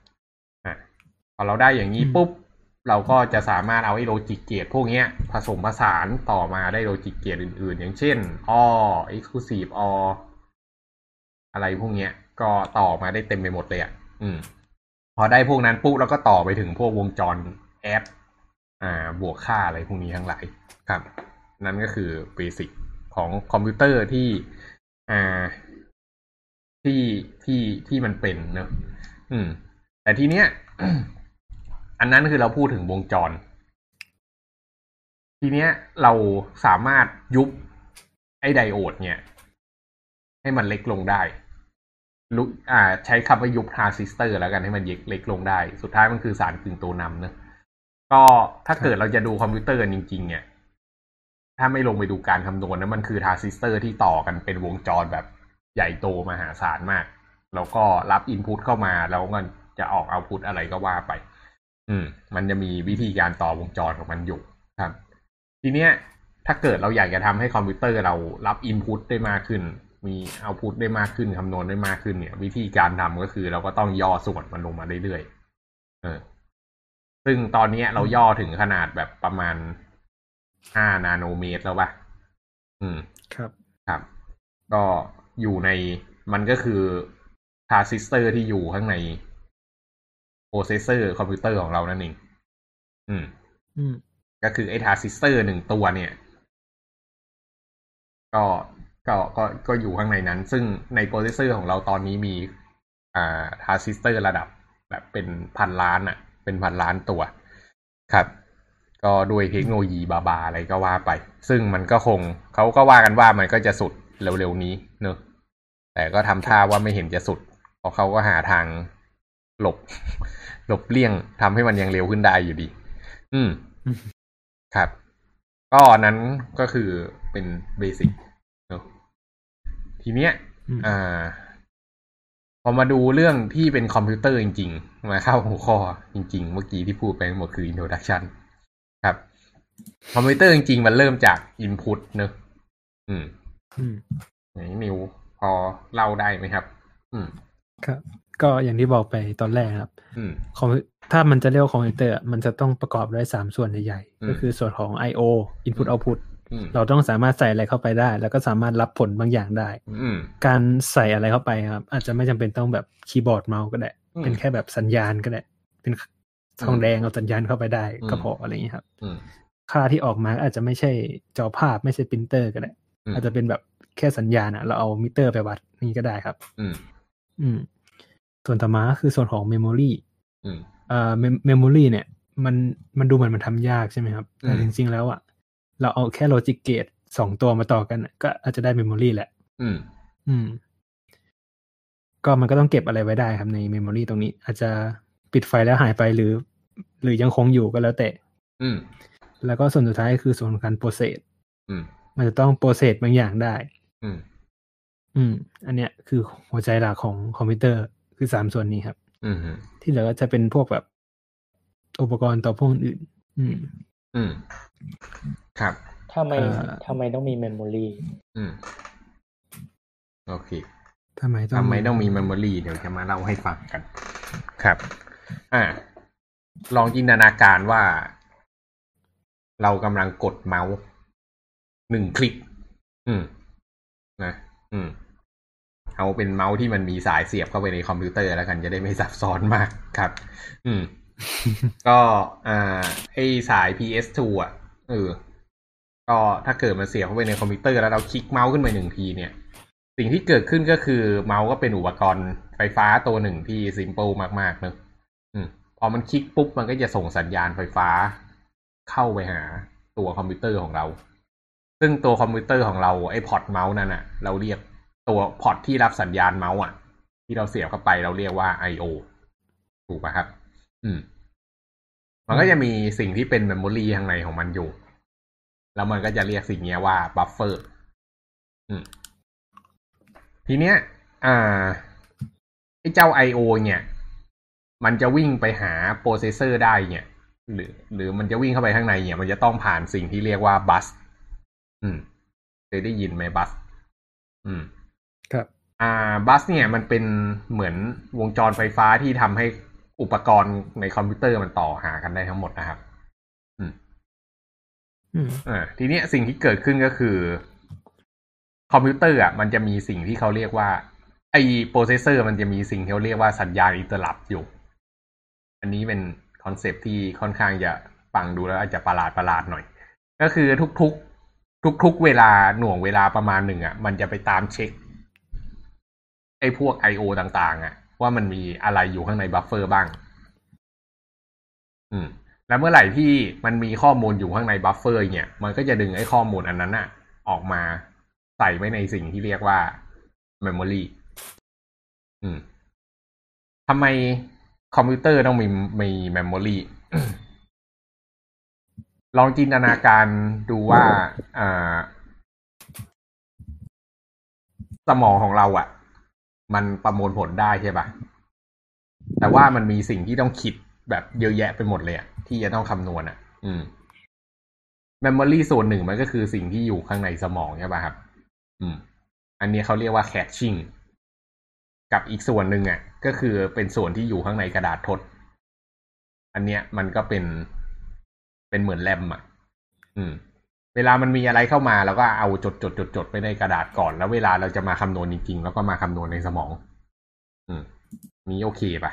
อเราได้อย่างนี้อืมปุ๊บ เราก็จะสามารถเอาไอ้ logic gate พวกเนี้ยผสมผสานต่อมาได้ logic gate อื่น ๆ อย่างเช่นอ exclusive or อะไรพวกเนี้ย ก็ต่อมาได้เต็มไปหมดเลยอะอืม พอได้พวกนั้นปุ๊บแล้วก็ต่อไปถึงพวกวงจรแอดอ่า บวกค่าอะไรพวกนี้ทั้งหลายครับ นั่นก็คือเบสิกของคอมพิวเตอร์ที่ อ่า ที่ที่ที่มันเป็นเนอะอืม แต่ทีเนี้ย อันนั้นคือเราพูดถึงวงจร ทีเนี้ยเราสามารถยุบไอ้ไดโอด เนี่ย ให้มันเล็กลงได้ลุอ่า ใช้คำว่ายุบทรานซิสเตอร์แล้วกันให้มันเล็กลงได้ สุดท้ายมันคือสารกึ่งตัวนำเนะก็ถ้าเกิดเราจะดูคอมพิวเตอร์กันจริง ๆ เนี่ย ถ้าไม่ลงไปดูการคำนวณนะมันคือทรานซิสเตอร์ที่ต่อกันเป็นวงจรแบบใหญ่โตมหาศาลมาก แล้วก็รับ input เข้ามาแล้วมันจะออก output อะไรก็ว่าไป อืม มันจะมีวิธีการต่อวงจรของมันอยู่ครับ ทีเนี้ย ถ้าเกิดเราอยากจะทำให้คอมพิวเตอร์เรารับอินพุตได้มากขึ้น มีเอาพุตได้มากขึ้นคำนวณได้มากขึ้นเนี่ย วิธีการทำก็คือเราก็ต้องย่อส่วนมันลงมาเรื่อยๆเออ ซึ่งตอนเนี้ยเราย่อถึงขนาดแบบประมาณห้านาโนเมตรแล้วป่ะ อืม ครับ ครับ ก็อยู่ในมันก็คือทรานซิสเตอร์ที่อยู่ข้างใน processor คอมพิวเตอร์ของเรานั่นเอง อืม อืม ก็คือไอ้ทรานซิสเตอร์หนึ่งตัวเนี่ย ก็ ก็ ก็ ก็อยู่ข้างในนั้น ซึ่งใน processor ของเราตอนนี้มี อ่าทรานซิสเตอร์ระดับ แบบเป็นพันล้านอะ่ะ เป็นพันล้านตัว ครับ ก็ด้วยเทคโนโลยีบลาบลาอะไรก็ว่าไป ซึ่งมันก็คง เขาก็ว่ากันว่ามันก็จะสุดเร็วๆนี้เนอะ แต่ก็ทำท่าว่าไม่เห็นจะสุด เพราะเขาก็หาทาง หลบ หลบเลี่ยงทำให้มันยังเร็วขึ้นได้อยู่ดี อืมอืมครับ ก็นั้นก็คือเป็นเบสิกเนอะทีเนี้ยอืมอ่า พอมาดูเรื่องที่เป็นคอมพิวเตอร์จริง ๆ มาเข้าหัวข้อจริง ๆ เมื่อกี้ที่พูดไปทั้งหมดคือ introduction ครับ คอมพิวเตอร์จริง ๆ มันเริ่มจาก input เนอะอืม อืมไหนนิวพอเล่าได้ไหมครับ อืม ครับ ก็อย่างที่บอกไปตอนแรกครับอืมคอมพิวถ้ามันจะเรียกว่าคอมพิวเตอร์อะมันจะต้องประกอบด้วยสามส่วนใหญ่อืมๆก็คือส่วนของ I/O Input อืม Output อืมเราต้องสามารถใส่อะไรเข้าไปได้ แล้วก็สามารถรับผลบางอย่างได้อืมการใส่อะไรเข้าไปครับ อาจจะไม่จำเป็นต้องแบบคีย์บอร์ดเมาส์ก็ได้อืมเป็นแค่แบบสัญญาณก็ได้ เป็นทองแดงเอาสัญญาณเข้าไปได้อืมก็พออะไรอย่างนี้ยครับอืมค่าที่ออกมาอาจจะไม่ใช่จอภาพไม่ใช่ปรินเตอร์ก็ได้อืมอาจจะเป็นแบบแค่สัญญาณอะเราเอามิเตอร์ไปวัดนี่ก็ได้ครับ อืมอืม ส่วนต่อมาก็คือส่วนของ memory อืมเอ่อ memory เนี่ย มันมันดูเหมือนมันทำยากใช่ไหมครับ แต่อืมจริงๆแล้วอะเราเอาแค่ logic gate สองตัวมาต่อกันอะก็อาจจะได้ memory แหละ อืม อืม ก็มันก็ต้องเก็บอะไรไว้ได้ครับใน memory ตรงนี้ อาจจะปิดไฟแล้วหายไปหรือ หรือยังคงอยู่ก็แล้วแต่ อืม แล้วก็ส่วนสุดท้ายคือส่วนของการ process อืมมันจะต้อง process บางอย่างได้ อืม อืม อันเนี้ยคือหัวใจหลักของคอมพิวเตอร์ คือสามส่วนนี้ครับ อืมที่เหลือก็จะเป็นพวกแบบอุปกรณ์ต่อพ่วงอื่น อืม อืม ครับทำไมเอ่อทำไมต้องมี memoryอืม โอเคทำไมต้องทำไมต้องมี memory เดี๋ยวจะมาเล่าให้ฟังกัน ครับ อ่า ลองจินตนาการว่า เรากำลังกดเมาส์หนึ่งคลิก อืม นะ อืม เอาเป็นเมาส์ที่มันมีสายเสียบเข้าไปในคอมพิวเตอร์แล้วกันจะได้ไม่ซับซ้อนมากครับ อืม ก็อ่าไอสาย PS2 อะเออก็ถ้าเกิดมันเสียบเข้าไปในคอมพิวเตอร์แล้วเราคลิกเมาส์ขึ้นไปหนึ่งทีเนี่ย สิ่งที่เกิดขึ้นก็คือเมาส์ก็เป็นอุปกรณ์ไฟฟ้าตัวหนึ่งที่ simple มากๆเนอะอืมพอมันคลิกปุ๊บมันก็จะส่งสัญญาณไฟฟ้า เข้าไปหาตัวคอมพิวเตอร์ของเรา ซึ่งตัวคอมพิวเตอร์ของเราไอ้ port เมาส์นั่นอะเราเรียก ตัว port ที่รับสัญญาณเมาส์อะ ที่เราเสียบเข้าไปเราเรียกว่า I/O ถูกป่ะครับ อืม มันก็จะมีสิ่งที่เป็น memory ข้างในของมันอยู่ แล้วมันก็จะเรียกสิ่งนี้ว่า buffer อืม ทีเนี้ย อ่าไอ้เจ้า I/O เนี่ย มันจะวิ่งไปหา processor ได้เนี่ย หรือ หรือมันจะวิ่งเข้าไปข้างในเนี่ย มันจะต้องผ่านสิ่งที่เรียกว่า bus อืม เคยได้ยินไหม bus อืม ครับอ่า bus เนี่ยมันเป็นเหมือนวงจรไฟฟ้าที่ทำให้อุปกรณ์ในคอมพิวเตอร์มันต่อหากันได้ทั้งหมดนะครับอืมอืมอ่าทีเนี้ยสิ่งที่เกิดขึ้นก็คือ คอมพิวเตอร์อะมันจะมีสิ่งที่เขาเรียกว่า ไอ้ processor มันจะมีสิ่งที่เขาเรียกว่าสัญญาณ interrupt อยู่ อันนี้เป็น concept ที่ค่อนข้างจะฟังดูแล้วอาจจะประหลาดประหลาดหน่อย ก็คือทุกๆ ทุกๆ เวลาหน่วงเวลาประมาณหนึ่งอะ มันจะไปตามเช็ค ไอ้พวก I/O ต่างๆอะ ว่ามันมีอะไรอยู่ข้างใน buffer บ้าง อืม แล้วเมื่อไหร่ที่มันมีข้อมูลอยู่ข้างใน buffer เนี่ย มันก็จะดึงไอ้ข้อมูลอันนั้นอะออกมาใส่ไว้ในสิ่งที่เรียกว่า memory อืมทำไมคอมพิวเตอร์ต้องมีมี memory ลองจินตนาการดูว่าอ่าสมองของเราอะ่ะ มันประมวลผลได้ใช่ปะแต่ว่ามันมีสิ่งที่ต้องคิดแบบเยอะแยะไปหมดเลยอะที่จะต้องคำนวณอะอืม memory ส่วนหนึ่งมันก็คือสิ่งที่อยู่ข้างในสมองใช่ปะครับ อืม อันนี้เขาเรียกว่า caching กับอีกส่วนหนึ่งอะ ก็คือเป็นส่วนที่อยู่ข้างในกระดาษทด อันเนี้ยมันก็เป็นเป็นเหมือนแรมอะ อืม เวลามันมีอะไรเข้ามาเราก็เอาจดจดจดจดไปในกระดาษก่อน แล้วเวลาเราจะมาคำนวณจริงๆ แล้วก็มาคำนวณในสมอง อืมนี้โอเคปะ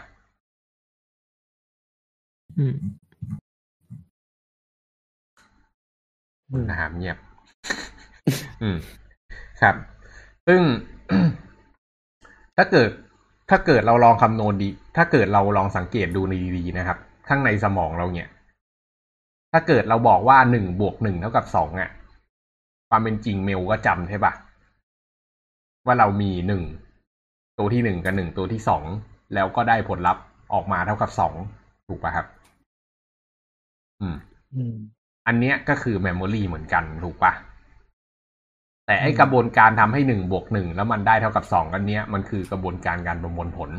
อืมนะครับเงียบ อืม ครับ ซึ่งถ้าเกิด ถ้าเกิดเราลองคำนวณดี ถ้าเกิดเราลองสังเกตดูในดีๆนะครับ ข้างในสมองเราเนี่ย ถ้าเกิดเราบอกว่าหนึ่งบวกหนึ่งเท่ากับสองอะ ความเป็นจริงเมลก็จำใช่ปะว่าเรามีหนึ่งตัวที่หนึ่งกับหนึ่งตัวที่สองแล้วก็ได้ผลลัพธ์ออกมาเท่ากับสองถูกปะครับ อืมอืมอันเนี้ยก็คือ memory เหมือนกันถูกปะแต่ไอกระบวนการทำให้หนึ่งบวกหนึ่งแล้วมันได้เท่ากับสองอันเนี้ยมันคือกระบวนการการประมวลผล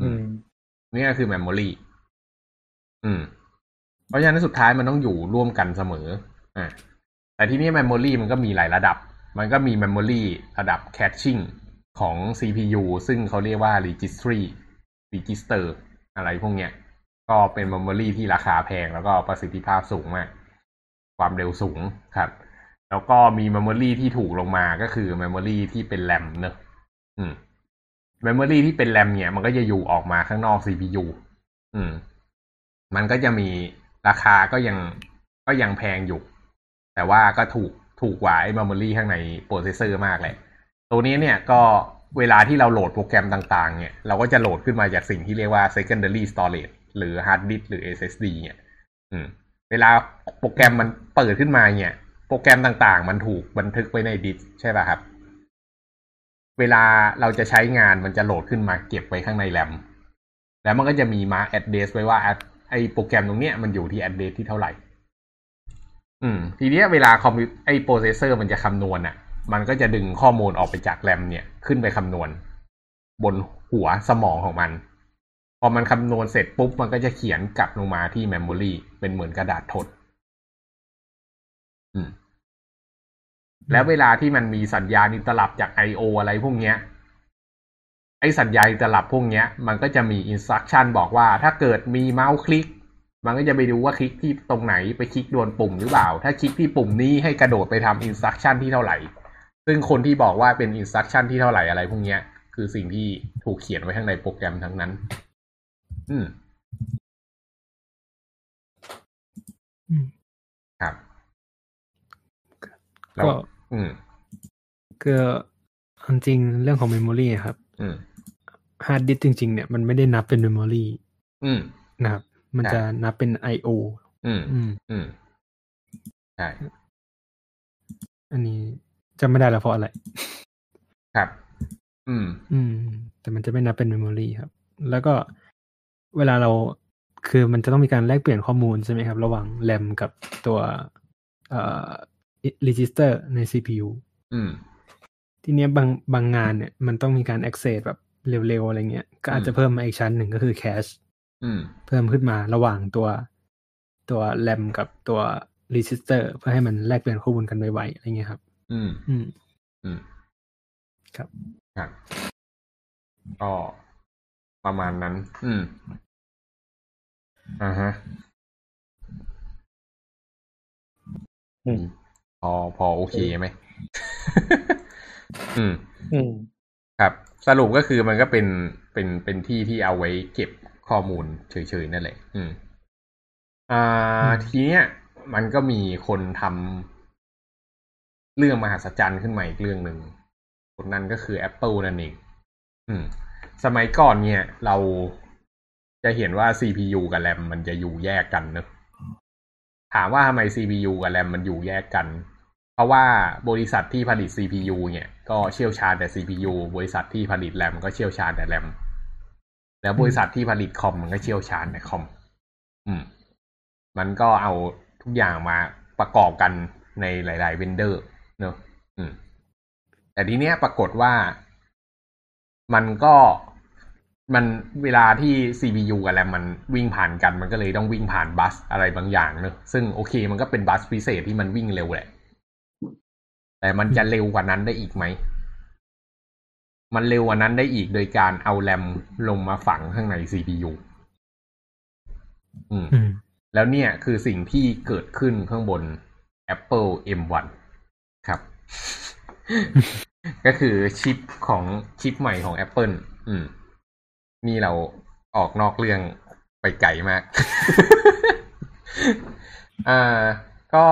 อืมนี่ก็คือ memory อืม เพราะฉะนั้นสุดท้ายมันต้องอยู่ร่วมกันเสมอ อ่าแต่ที่นี้ memory มันก็มีหลายระดับ มันก็มี memory ระดับ caching ของ CPU ซึ่งเขาเรียกว่า registry register อะไรพวกเนี้ย ก็เป็น memory ที่ราคาแพงแล้วก็ประสิทธิภาพสูงมาก ความเร็วสูงครับ แล้วก็มี memory ที่ถูกลงมาก็คือ memory ที่เป็น RAM เนอะอืม memory ที่เป็น RAM เนี่ย มันก็จะอยู่ออกมาข้างนอก CPU อืม มันก็จะมีราคาก็ยังก็ยังแพงอยู่ แต่ว่าก็ถูกถูกกว่าไอ้ memory ข้างใน processor มากเลยตัวนี้เนี่ยก็เวลาที่เราโหลดโปรแกรมต่างๆ เนี่ย เราก็จะโหลดขึ้นมาจากสิ่งที่เรียกว่า secondary storage หรือ hard disk หรือ SSD เนี่ยเวลาโปรแกรมมันเปิดขึ้นมาเนี่ย โปรแกรมต่างๆ มันถูกบันทึกไว้ในดิสก์ใช่ป่ะครับ เวลาเราจะใช้งานมันจะโหลดขึ้นมาเก็บไว้ข้างในแรมแล้วมันก็จะมีมา address ไว้ว่า ไอโปรแกรมตรงเนี้ยมันอยู่ที่ address ที่เท่าไหร่ อืม ทีเนี้ยเวลาคอมพิวไอ้ processor มันจะคำนวณอะ มันก็จะดึงข้อมูลออกไปจากแรมเนี่ยขึ้นไปคำนวณ บนหัวสมองของมัน พอมันคำนวณเสร็จปุ๊บ มันก็จะเขียนกลับลงมาที่ memory เป็นเหมือนกระดาษทด อืม แล้วเวลาที่มันมีสัญญาณ interrupt จาก I/O อะไรพวกเนี้ย ไอ้สัญญาณ interrupt พวกเนี้ย มันก็จะมี instruction บอกว่าถ้าเกิดมีเมาส์คลิก มันก็จะไปดูว่าคลิกที่ตรงไหนไปคลิกโดนปุ่มหรือเปล่า ถ้าคลิกที่ปุ่มนี้ให้กระโดดไปทำ instruction ที่เท่าไหร่ ซึ่งคนที่บอกว่าเป็น instruction ที่เท่าไหร่อะไรพวกเนี้ย คือสิ่งที่ถูกเขียนไว้ข้างในโปรแกรมทั้งนั้น อืมอืมครับแล้วก็อืมคือเอาจริงเรื่องของ memory ครับ อืม ฮาร์ดดิสก์จริงๆเนี่ยมันไม่ได้นับเป็น memory อืมนะครับ มันครับจะนับเป็น I.O. อืม อืม อืม ใช่ อันนี้จำไม่ได้แล้วเพราะอะไร ครับ อืม อืม แต่มันจะไม่นับเป็น memory ครับ แล้วก็เวลาเราคือมันจะต้องมีการแลกเปลี่ยนข้อมูลใช่ไหมครับ ระหว่างแรมกับตัวเอ่อ register ใน CPU อืม ทีเนี้ยบางบางงานเนี่ย มันต้องมีการ access แบบ เร็วๆอะไรเงี้ย ก็อาจจะเพิ่มมาอีกชั้นหนึ่งก็คือ cache อืมเพิ่มขึ้นมาระหว่างตัวตัวแรมกับตัว register เพื่อให้มันแลกเปลี่ยนข้อมูลกันไวๆอะไรเงี้ยครับ อืม อืม อืม ครับครับก็ประมาณนั้น อืม อ่าฮะ อืม พอ พอโอเคไหม อืม อืม ครับ สรุปก็คือมันก็เป็นเป็นเป็นที่ที่เอาไว้เก็บข้อมูลเฉยๆนั่นแหละ อืม อ่า ทีเนี้ย มันก็มีคนทำเรื่องมหัศจรรย์ขึ้นมาอีกเรื่องหนึ่งคนนั้นก็คือ Apple นั่นเอง อืม สมัยก่อนเนี่ย เราจะเห็นว่า CPU กับ RAM มันจะอยู่แยกกันเนอะถามว่าทำไม CPU กับ RAM มันอยู่แยกกัน เพราะว่าบริษัทที่ผลิต CPU เนี่ย ก็เชี่ยวชาญแต่ CPU บริษัทที่ผลิต RAM ก็เชี่ยวชาญแต่ RAM แล้วบริษัทที่ผลิตคอมมันก็เชี่ยวชาญแต่คอม อืม มันก็เอาทุกอย่างมาประกอบกันในหลาย ๆ vendor เนอะอืม แต่ทีเนี้ยปรากฏว่ามันก็มันเวลาที่ CPU กับแรมมันวิ่งผ่านกัน มันก็เลยต้องวิ่งผ่านบัสอะไรบางอย่างเนอะซึ่งโอเค มันก็เป็นบัสพิเศษที่มันวิ่งเร็วแหละ แต่มันจะเร็วกว่านั้นได้อีกไหม มันเร็วกว่านั้นได้อีกโดยการเอาแรมลงมาฝังข้างใน CPU อืมอืม แล้วเนี่ยคือสิ่งที่เกิดขึ้นข้างบน Apple M1 ครับ ก็คือชิปของชิปใหม่ของ Apple อืม นี่เราออกนอกเรื่องไปไกลมาก อ่า ก็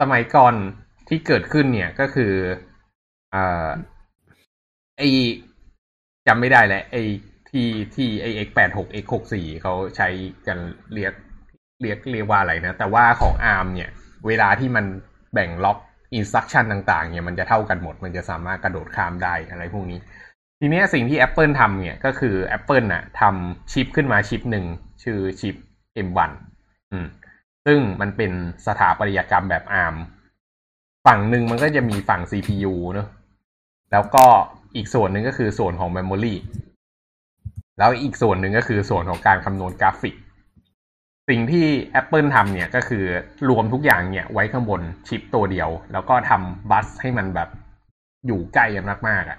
สมัยก่อน ที่เกิดขึ้นเนี่ยก็คืออไอจำไม่ได้แหละไอที่ที่ไอ x แปดหก x หกสี่เขาใช้กันเรียกเรียกเรียกว่าอะไรนะ แต่ว่าของ ARM เนี่ย เวลาที่มันแบ่งล็อกอินสตรักชันต่างๆ เนี่ยมันจะเท่ากันหมด มันจะสามารถกระโดดข้ามได้อะไรพวกนี้ ทีนี้สิ่งที่ Apple ทำเนี่ยก็คือ Apple น่ะทำชิปขึ้นมาชิปหนึ่งชื่อชิป M1 อืมซึ่งมันเป็นสถาปัตยกรรมแบบ ARM ฝั่งหนึ่งมันก็จะมีฝั่ง CPU เนอะแล้วก็อีกส่วนหนึ่งก็คือส่วนของ Memory แล้วอีกส่วนหนึ่งก็คือส่วนของการคำนวณกราฟิก สิ่งที่ Apple ทำเนี่ยก็คือรวมทุกอย่างเนี่ยไว้ข้างบนชิปตัวเดียว แล้วก็ทำบัสให้มันแบบอยู่ใกล้กันมากๆอะ่ะ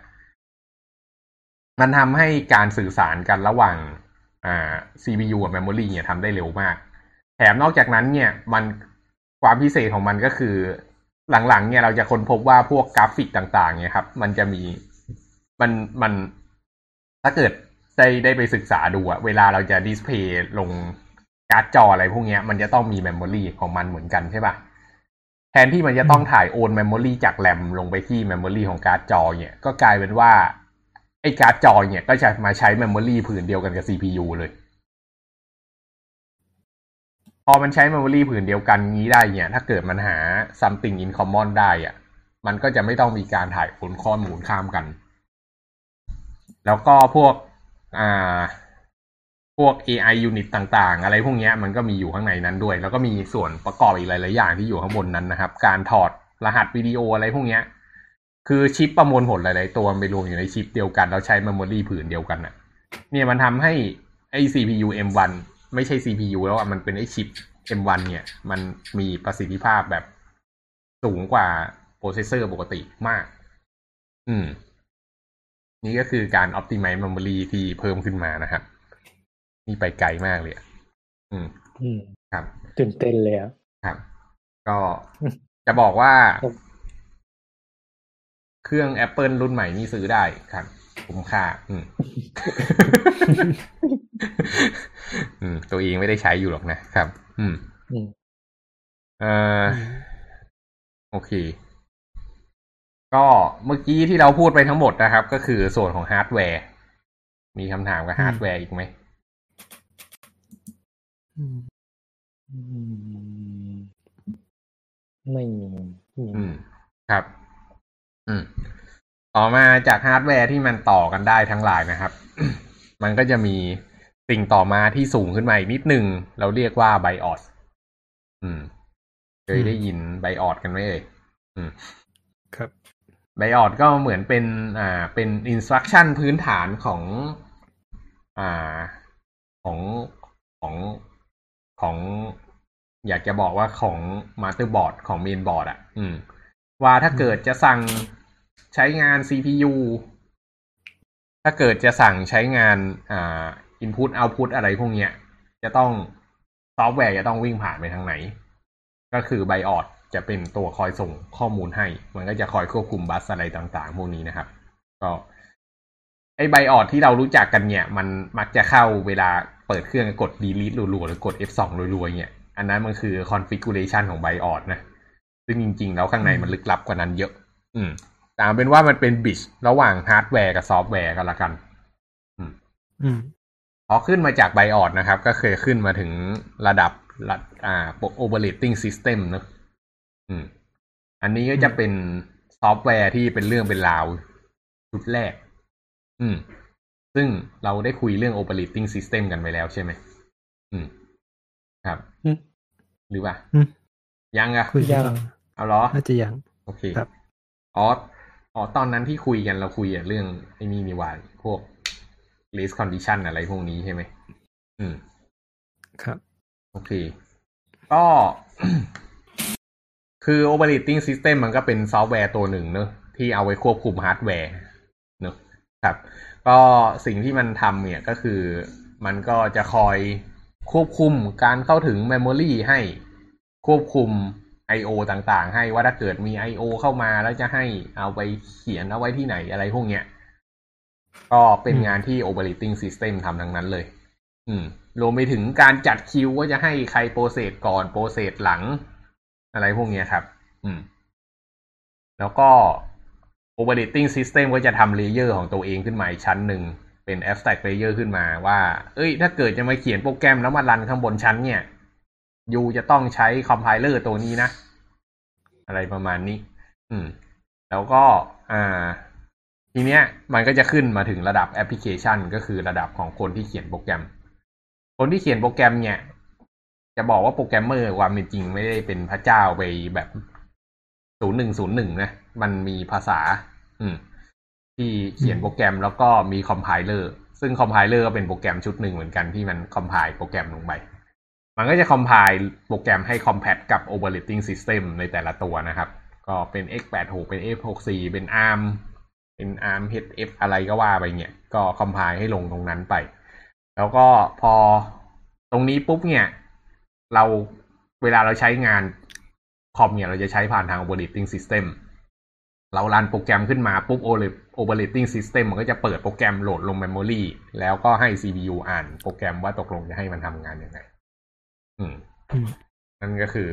มันทำให้การสื่อสารกันระหว่างอ่า CPU กับ Memory เนี่ยทำได้เร็วมาก แถมนอกจากนั้นเนี่ยมันความพิเศษของมันก็คือ หลังๆ เนี่ยเราจะค้นพบว่าพวกกราฟิกต่าง ๆ เนี่ยครับ มันจะมีมันมันถ้าเกิดได้ได้ไปศึกษาดูอะเวลาเราจะ display ลงการ์ดจออะไรพวกเนี้ย มันจะต้องมี memory ของมันเหมือนกันใช่ปะแทนที่มันจะต้องถ่ายโอน memory จากแรมลงไปที่ memory ของการ์ดจอ เนี่ย ก็กลายเป็นว่าไอ้การ์ดจอ เนี่ยก็จะมาใช้ memory ผืนเดียวกันกับ CPU เลย พอมันใช้ memory ผืนเดียวกันงี้ได้เนี่ย ถ้าเกิดมันหา something in common ได้อะมันก็จะไม่ต้องมีการถ่ายโอนข้อมูลข้ามกัน แล้วก็พวกอ่าพวก AI unit ต่างๆ อะไรพวกนี้มันก็มีอยู่ข้างในนั้นด้วย แล้วก็มีส่วนประกอบอีกหลายๆอย่างที่อยู่ข้างบนนั้นนะครับ การถอดรหัสวิดีโออะไรพวกนี้คือชิปประมวลผลหลาย ๆ ตัวไปรวมอยู่ในชิปเดียวกัน แล้วใช้เมมโมรีผืนเดียวกันน่ะ เนี่ยมันทำให้ไอ้ CPU M1 ไม่ใช่ CPU แล้วอะมันเป็นไอ้ชิป M1 เนี่ย มันมีประสิทธิภาพแบบสูงกว่า processor ปกติมาก อืม นี่ก็คือการ optimize memory ที่เพิ่มขึ้นมานะครับ นี่ไปไกลมากเลยอืม อืม ครับ ตื่นเต้นเลยครับ ก็จะบอกว่า เครื่อง Apple รุ่นใหม่นี่ซื้อได้ครับ คุ้มค่า อืม อืม ตัวเองไม่ได้ใช้อยู่หรอกนะครับ อืมเอ่อโอเค ก็เมื่อกี้ที่เราพูดไปทั้งหมดนะครับ ก็คือส่วนของฮาร์ดแวร์ มีคำถามกับฮาร์ดแวร์อีกไหมไม่มีอืม ครับ อืม ต่อมาจากฮาร์ดแวร์ที่มันต่อกันได้ทั้งหลายนะครับ มันก็จะมี สิ่งต่อมาที่สูงขึ้นมาอีกนิดหนึ่งเราเรียกว่าไบออสอืม เคยได้ยินไบออสกันไหมเอ่ยอืม ครับไบออสก็เหมือนเป็น อ่า เป็น instruction พื้นฐานของ อ่า ของของของ อยากจะบอกว่าของ master board ของเมนบอร์ดอะ อืม ว่าถ้าเกิดจะสั่งใช้งาน CPU ถ้าเกิดจะสั่งใช้งานอ่า input output อะไรพวกเนี้ย จะต้องซอฟต์แวร์จะต้องวิ่งผ่านไปทางไหน ก็คือไบออสจะเป็นตัวคอยส่งข้อมูลให้ มันก็จะคอยควบคุม bus อะไรต่างๆ พวกนี้นะครับ ก็ไอไบออสที่เรารู้จักกันเนี่ย มันมักจะเข้าเวลาเปิดเครื่องกด delete รัวๆหรือกด F2 รัวๆเนี่ย อันนั้นมันคือ configuration ของไบออดนะ ซึ่งจริง ๆ แล้วข้างในมันลึกลับกว่านั้นเยอะ อืมแต่เป็นว่ามันเป็นบิชระหว่างฮาร์ดแวร์กับซอฟต์แวร์กันละกัน อืมอืม พอขึ้นมาจากไบออสนะครับ ก็เคยขึ้นมาถึงระดับระอ่า operating system เนอะอืม อันนี้ก็จะเป็นซอฟต์แวร์ที่เป็นเรื่องเป็นราวชุดแรก อืม ซึ่งเราได้คุยเรื่อง operating system กันไปแล้วใช่ไหม อืม ครับ หรือว่ายังอะคุยยังเอาหรอน่าจะยัง โอเคครับอ๋ออ๋อตอนนั้นที่คุยกันเราคุยเรื่องไอ้นี่นี่ว่าพวก race condition อะไรพวกนี้ใช่ไหมอืม ครับ โอเค ก็คือ operating system มันก็เป็นซอฟต์แวร์ตัวหนึ่งเนอะที่เอาไว้ควบคุมฮาร์ดแวร์เนอะครับ ก็สิ่งที่มันทำเนี่ยก็คือมันก็จะคอยควบคุมการเข้าถึง memory ให้ควบคุม I.O. ต่างๆ ให้ว่าถ้าเกิดมี I.O. เข้ามาแล้วจะให้เอาไปเขียนเอาไว้ที่ไหนอะไรพวกเนี้ย ก็เป็นงานที่ operating system ทำทั้งนั้นเลย อืม รวมไปถึงการจัดคิวว่าจะให้ใคร process ก่อน process หลัง อะไรพวกนี้ครับ อืม แล้วก็ operating system ก็จะทำ layer ของตัวเองขึ้นมาอีกชั้นหนึ่ง เป็น abstract layer ขึ้นมาว่า เอ้ย ถ้าเกิดจะมาเขียนโปรแกรมแล้วมา run ข้างบนชั้นเนี่ย you จะต้องใช้ compiler ตัวนี้นะ อะไรประมาณนี้ อืม แล้วก็ อ่า ทีเนี้ยมันก็จะขึ้นมาถึงระดับแอปพลิเคชัน ก็คือระดับของคนที่เขียนโปรแกรม คนที่เขียนโปรแกรมเนี่ยจะบอกว่าโปรแกรมเมอร์ความเป็นจริงไม่ได้เป็นพระเจ้าไปแบบศูนย์หนึ่งศูนย์หนึ่งนะ มันมีภาษา อืม ที่เขียนโปรแกรมแล้วก็มี compiler ซึ่ง compiler ก็เป็นโปรแกรมชุดหนึ่งเหมือนกันที่มัน compile โปรแกรมลงไป มันก็จะ compile โปรแกรมให้ compat กับ operating system ในแต่ละตัวนะครับ ก็เป็น x86 เป็น x64 เป็น arm เป็น arm hf อะไรก็ว่าไปเนี่ย ก็ compile ให้ลงตรงนั้นไป แล้วก็พอตรงนี้ปุ๊บเนี่ย เราเวลาเราใช้งานคอมเนี่ย เราจะใช้ผ่านทาง operating system เรา run โปรแกรมขึ้นมาปุ๊บ operating system มันก็จะเปิดโปรแกรมโหลดลง memory แล้วก็ให้ CPU อ่านโปรแกรมว่าตกลงจะให้มันทำงานยังไง อืม นั่นก็คือ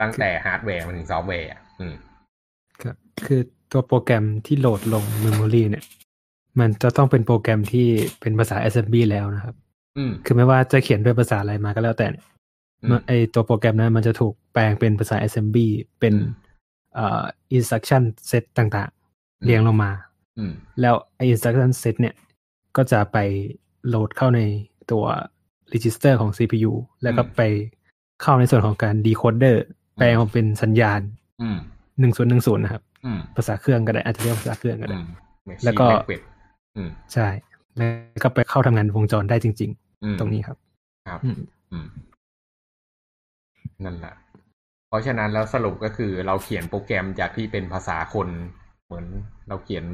ตั้งแต่ฮาร์ดแวร์มาถึงซอฟต์แวร์ อืม ครับคือตัวโปรแกรมที่โหลดลง memory เนี่ย มันจะต้องเป็นโปรแกรมที่เป็นภาษา assembly แล้วนะครับคือไม่ว่าจะเขียนด้วยภาษาอะไรมาก็แล้วแต่ไอตัวโปรแกรมนั้นมันจะถูกแปลงเป็นภาษา assembly เป็นเอ่อ instruction set ต่างๆ เรียงลงมาแล้วไอ instruction set เนี่ย ก็จะไปโหลดเข้าในตัว register ของ CPU แล้วก็ไปเข้าในส่วนของการ decoder แปลงออกเป็นสัญญาณหนึ่งศูนย์หนึ่งศูนย์นะครับ ภาษาเครื่องก็ได้อาจจะเรียกภาษาเครื่องก็ได้แล้วก็ใช่ แล้วก็ไปเข้าทำงานวงจรได้จริง ๆ ตรงนี้ครับ ครับนั่นแหละเพราะฉะนั้นแล้วสรุปก็คือเราเขียนโปรแกรมจากที่เป็นภาษาคนเหมือนเราเขียน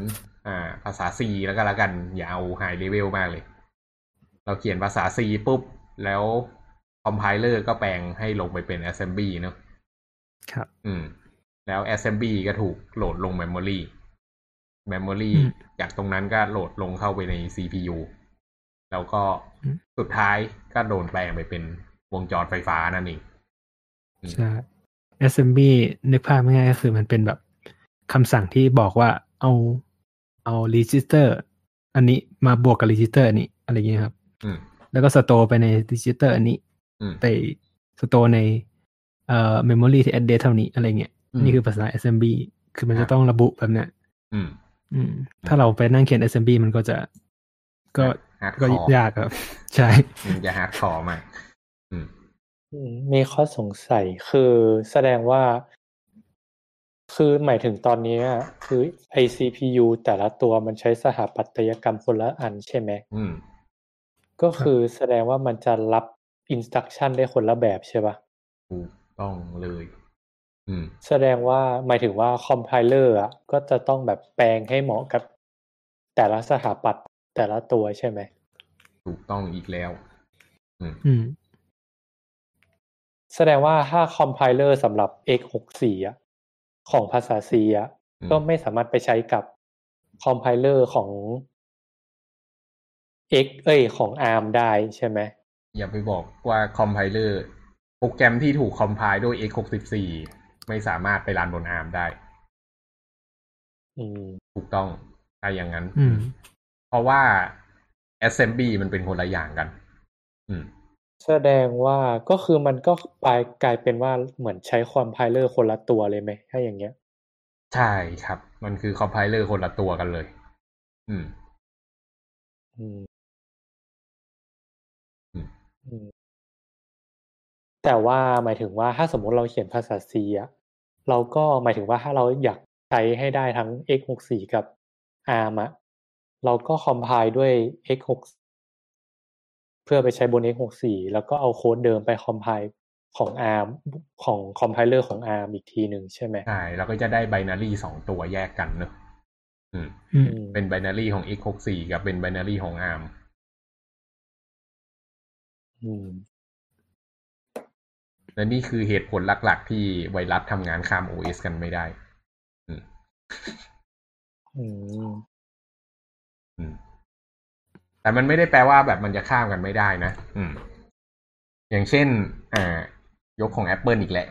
อ่า ภาษา C แล้วก็แล้วกัน อย่าเอาไฮเลเวลมากเลย เราเขียนภาษา C ปุ๊บ แล้วคอมไพเลอร์ก็แปลงให้ลงไปเป็น assembly เนาะครับ อืม แล้ว assembly ก็ถูกโหลดลง memory memory จากตรงนั้นก็โหลดลงเข้าไปใน CPU แล้วก็สุดท้ายก็โดนแปลงไปเป็นวงจรไฟฟ้านั่นเองใช่ assembly นึกภาพง่ายก็คือมันเป็นแบบคำสั่งที่บอกว่าเอาเอา register อันนี้มาบวกกับ register อันนี้ อะไรเงี้ยครับแล้วก็สโตร์ไปใน register อันนี้ไป store ในเอ่อ memory ที่ address เท่านี้อะไรเงี้ย นี่คือภาษา assembly คือมันจะต้องระบุแบบเนี้ยอืมถ้าเราไปนั่งเขียน assembly มันก็จะ ก็ก็ยากครับ ใช่จะ hardcore มากมีข้อสงสัยคือแสดงว่า คือหมายถึงตอนนี้คือไอ CPU แต่ละตัวมันใช้สถาปัตยกรรมคนละอันใช่ไหมอืม ก็คือแสดงว่ามันจะรับ instruction ได้คนละแบบใช่ปะถูกต้องเลยอืม แสดงว่าหมายถึงว่า compiler อะก็จะต้องแบบแปลงให้เหมาะกับ แต่ละสถาปัตย์แต่ละตัวใช่ไหม ถูกต้องอีกแล้วอืมอืมแสดงว่าถ้า compiler สำหรับ x64 อะของภาษา C อะก็ไม่สามารถไปใช้กับcompiler ของ X เอ้ยของ ARM ได้ใช่ไหม อย่าไปบอกว่า compiler โปรแกรมที่ถูก compile ด้วย x64 ไม่สามารถไป run บน ARM ได้ถูกต้องถ้าอย่างนั้นเพราะว่า assembly มันเป็นคนละอย่างกัน อืมแสดงว่าก็คือมันก็ไปกลายเป็นว่าเหมือนใช้ compiler คนละตัวเลยไหมถ้าอย่างเงี้ย ใช่ครับ มันคือคอมไพเลอร์คนละตัวกันเลย อืม อืมอืมแต่ว่าหมายถึงว่าถ้าสมมติเราเขียนภาษา C อะ เราก็หมายถึงว่าถ้าเราอยากใช้ให้ได้ทั้ง x64 กับ ARM อะเราก็คอมไพล์ด้วย x6 เพื่อไปใช้บน x64 แล้วก็เอาโค้ดเดิมไปคอมไพล์ของ ARM ของคอมไพเลอร์ของ ARM อีกทีหนึ่งใช่ไหมใช่แล้วก็จะได้ไบนารีสองตัวแยกกันเนอะอืม เป็นไบนารีของ x64 กับเป็นไบนารีของ ARM อืม และนี่คือเหตุผลหลัก ๆ ที่ไวรัสทำงานข้าม OS กันไม่ได้อืมอืมอืมแต่มันไม่ได้แปลว่าแบบมันจะข้ามกันไม่ได้นะอืม อย่างเช่น อ่า ยกของ Apple อีกแหละ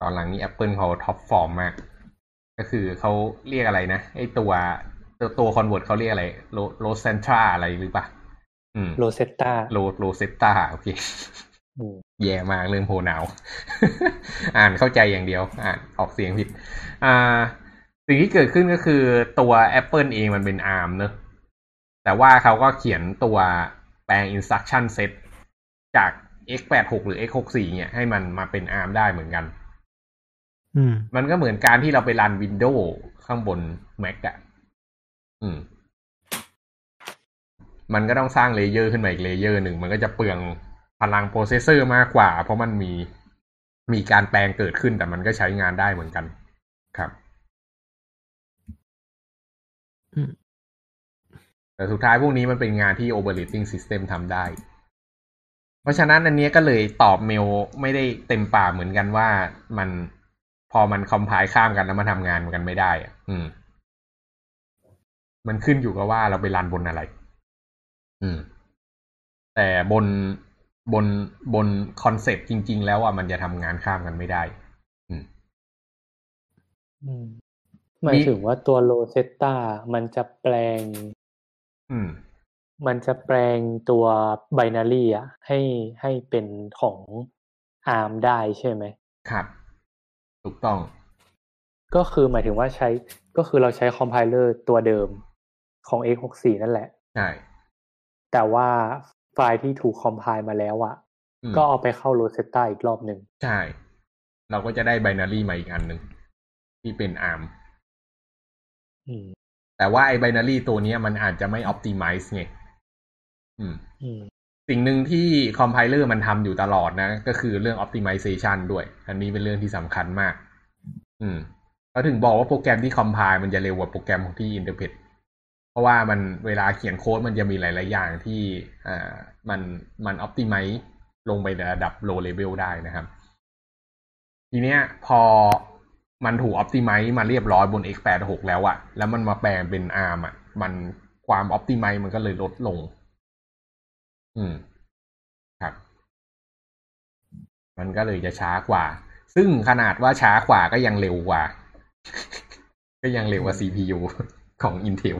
ตอนหลังนี้ Apple เขาท็อปฟอร์มมาก ก็คือเขาเรียกอะไรนะ ไอตัวตัวตัวคอนเวิร์ตเขาเรียกอะไรโลโลเซนทราอะไรหรือปะโลเซตตาโลโลเซตตาโอเค แย่มากเรื่องโพนาว อ่านเข้าใจอย่างเดียว อ่านออกเสียงผิด อ่า สิ่งที่เกิดขึ้นก็คือตัว Apple เองมันเป็น ARM เนอะแต่ว่าเขาก็เขียนตัวแปลง instruction set จาก x86 หรือ x64 เนี่ย ให้มันมาเป็น ARM ได้เหมือนกัน อืม มันก็เหมือนการที่เราไปรัน Windows ข้างบน Mac อะอืม มันก็ต้องสร้าง layer ขึ้นมาอีก layer หนึ่ง มันก็จะเปลือง พลัง processor มากกว่า เพราะมันมีมีการแปลงเกิดขึ้นแต่มันก็ใช้งานได้เหมือนกันครับอืมแต่สุดท้ายพวกนี้มันเป็นงานที่ operating system ทำได้ เพราะฉะนั้นอันนี้ก็เลยตอบเมลไม่ได้เต็มปากเหมือนกันว่ามันพอมันคอมไพล์ข้ามกันแล้วมาทำงานกันไม่ได้อะอืม มันขึ้นอยู่กับว่าเราไปรันบนอะไร อืม แต่บน บนบนconcept จริง ๆ แล้วอะมันจะทำงานข้ามกันไม่ได้ อืมอืมหมายถึงว่าตัวโลเซตตามันจะแปลงมันจะแปลงตัว binary อะ ให้ให้เป็นของ ARM ได้ใช่ไหมครับ ถูกต้อง ก็คือหมายถึงว่าใช้ก็คือเราใช้ compiler ตัวเดิมของ x64 นั่นแหละ ใช่ แต่ว่า ไฟล์ที่ถูก compile มาแล้วอะก็เอาไปเข้าโรเซตตาอีกรอบหนึ่งใช่ เราก็จะได้ binary มาอีกอันหนึ่งที่เป็น ARMแต่ว่าไอ้ binary ตัวนี้มันอาจจะไม่ optimize ไงสิ่งหนึ่งที่ compiler มันทำอยู่ตลอดนะ ก็คือเรื่อง optimization ด้วย อันนี้เป็นเรื่องที่สำคัญมาก อืมเขาถึงบอกว่าโปรแกรมที่ compile มันจะเร็วกว่าโปรแกรมของที่อิน เพราะว่ามันเวลาเขียนโค้ดมันจะมีหลาย ๆ อย่างที่อ่ามันมันออ t ติไมซ์ลงไปในระดับ low level ได้นะครับ ทีเนี้ยพอมันถูกออ t ติไมซ์มาเรียบร้อยบน x86 แล้วอะแล้วมันมาแปลงเป็น ARM อะมันความออ t ติไมซ์มันก็เลยลดลง อืมครับ มันก็เลยจะช้ากว่า ซึ่งขนาดว่าช้ากว่าก็ยังเร็วกว่า ก็ยังเร็วกว่า CPU ของ Intel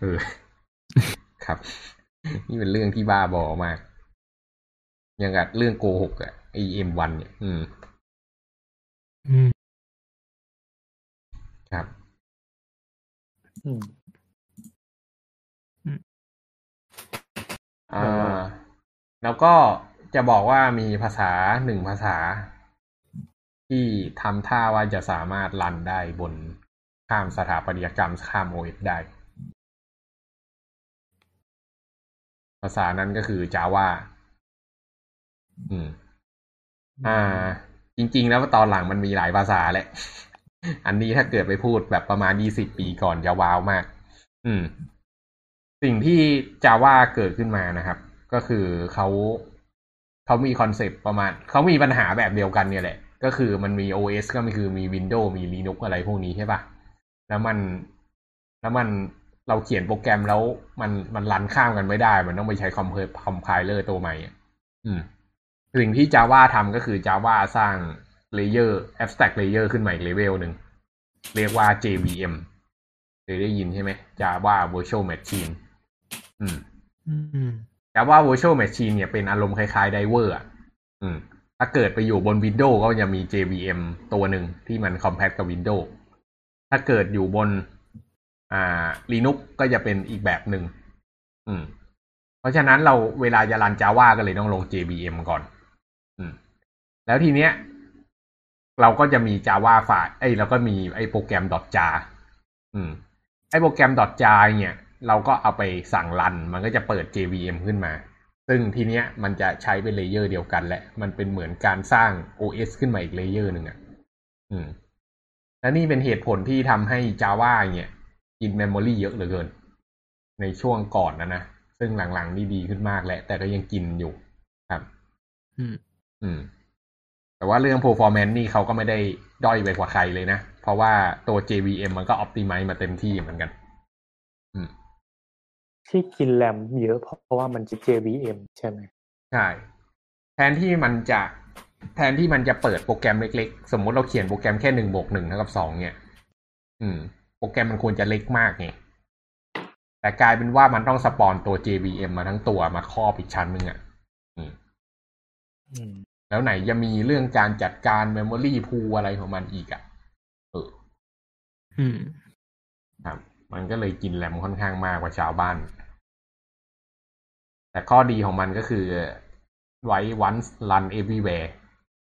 เออ ครับ นี่เป็นเรื่องที่บ้าบอมากยังกับเรื่องโกหกอะไอเอ็มวันเนี่ย อืม อืม ครับ อืมอ่าแล้วก็จะบอกว่ามีภาษาหนึ่งภาษา ที่ทำท่าว่าจะสามารถรันได้บนข้ามสถาปัตยกรรมข้ามโอเอฟได้ ภาษานั้นก็คือ Java อืม อ่า จริง ๆ แล้วตอนหลังมันมีหลายภาษาแหละ อันนี้ถ้าเกิดไปพูดแบบประมาณยี่สิบปีก่อนจะว้าวมาก อืม สิ่งที่ Java เกิดขึ้นมานะครับ ก็คือเขาเขามี concept ประมาณเขามีปัญหาแบบเดียวกันเนี่ยแหละ ก็คือมันมี OS ก็คือมี Windows มี Linux อะไรพวกนี้ใช่ปะแล้วมัน แล้วมัน เราเขียนโปรแกรมแล้วมันมัน run ข้ามกันไม่ได้ มันต้องไปใช้ comp compiler ตัวใหม่อืมสิ่งที่ Java ทำก็คือ Java สร้าง layer abstract layer ขึ้นใหม่เลเวลหนึ่ง เรียกว่า JVM เคยได้ยินใช่ไหม Java Virtual Machine อืม Java Virtual Machine เนี่ยเป็นอารมณ์คล้ายๆ Diver อะอืม ถ้าเกิดไปอยู่บน Windows ก็จะมี JVM ตัวหนึ่งที่มัน compact กับ Windows ถ้าเกิดอยู่บน อ่า Linux ก็จะเป็นอีกแบบหนึ่งอืม เพราะฉะนั้นเราเวลาจะรัน Java ก็เลยต้องลง JVM ก่อน อืม แล้วทีเนี้ย เราก็จะมี Java ไฟล์ไอ้เราก็มีไอ้โปรแกรม .jar อืม ไอ้โปรแกรม .jar เนี่ย เราก็เอาไปสั่ง run มันก็จะเปิด JVM ขึ้นมา ซึ่งทีเนี้ยมันจะใช้เป็น layer เดียวกันแหละ มันเป็นเหมือนการสร้าง OS ขึ้นมาอีก layer หนึ่งอะ อืมและนี่เป็นเหตุผลที่ทำให้ Java เนี่ย กิน memory เยอะเหลือเกิน ในช่วงก่อนนะนะ ซึ่งหลังๆนี่ดีขึ้นมากแล้วแต่ก็ยังกินอยู่ครับ อืม อืม แต่ว่าเรื่อง performance นี่เขาก็ไม่ได้ด้อยไปกว่าใครเลยนะ เพราะว่าตัว JVM มันก็ optimize มาเต็มที่เหมือนกัน อืม ที่กินแรมเยอะเพราะว่ามันจะ JVM ใช่ไหมใช่ แทนที่มันจะแทนที่มันจะเปิดโปรแกรมเล็กๆ สมมุติเราเขียนโปรแกรมแค่หนึ่งบวกหนึ่งเท่ากับสองเนี่ย อืม โปรแกรมมันควรจะเล็กมากไงแต่กลายเป็นว่ามันต้องสปอนตัว JVM มาทั้งตัวมาครอบอีกชั้นหนึ่งอะแล้วไหนจะมีเรื่องการจัดการ Memory Pool อะไรของมันอีกอะ เออครับ มันก็เลยกินแรมค่อนข้างมากกว่าชาวบ้าน แต่ข้อดีของมันก็คือไว้ once run everywhere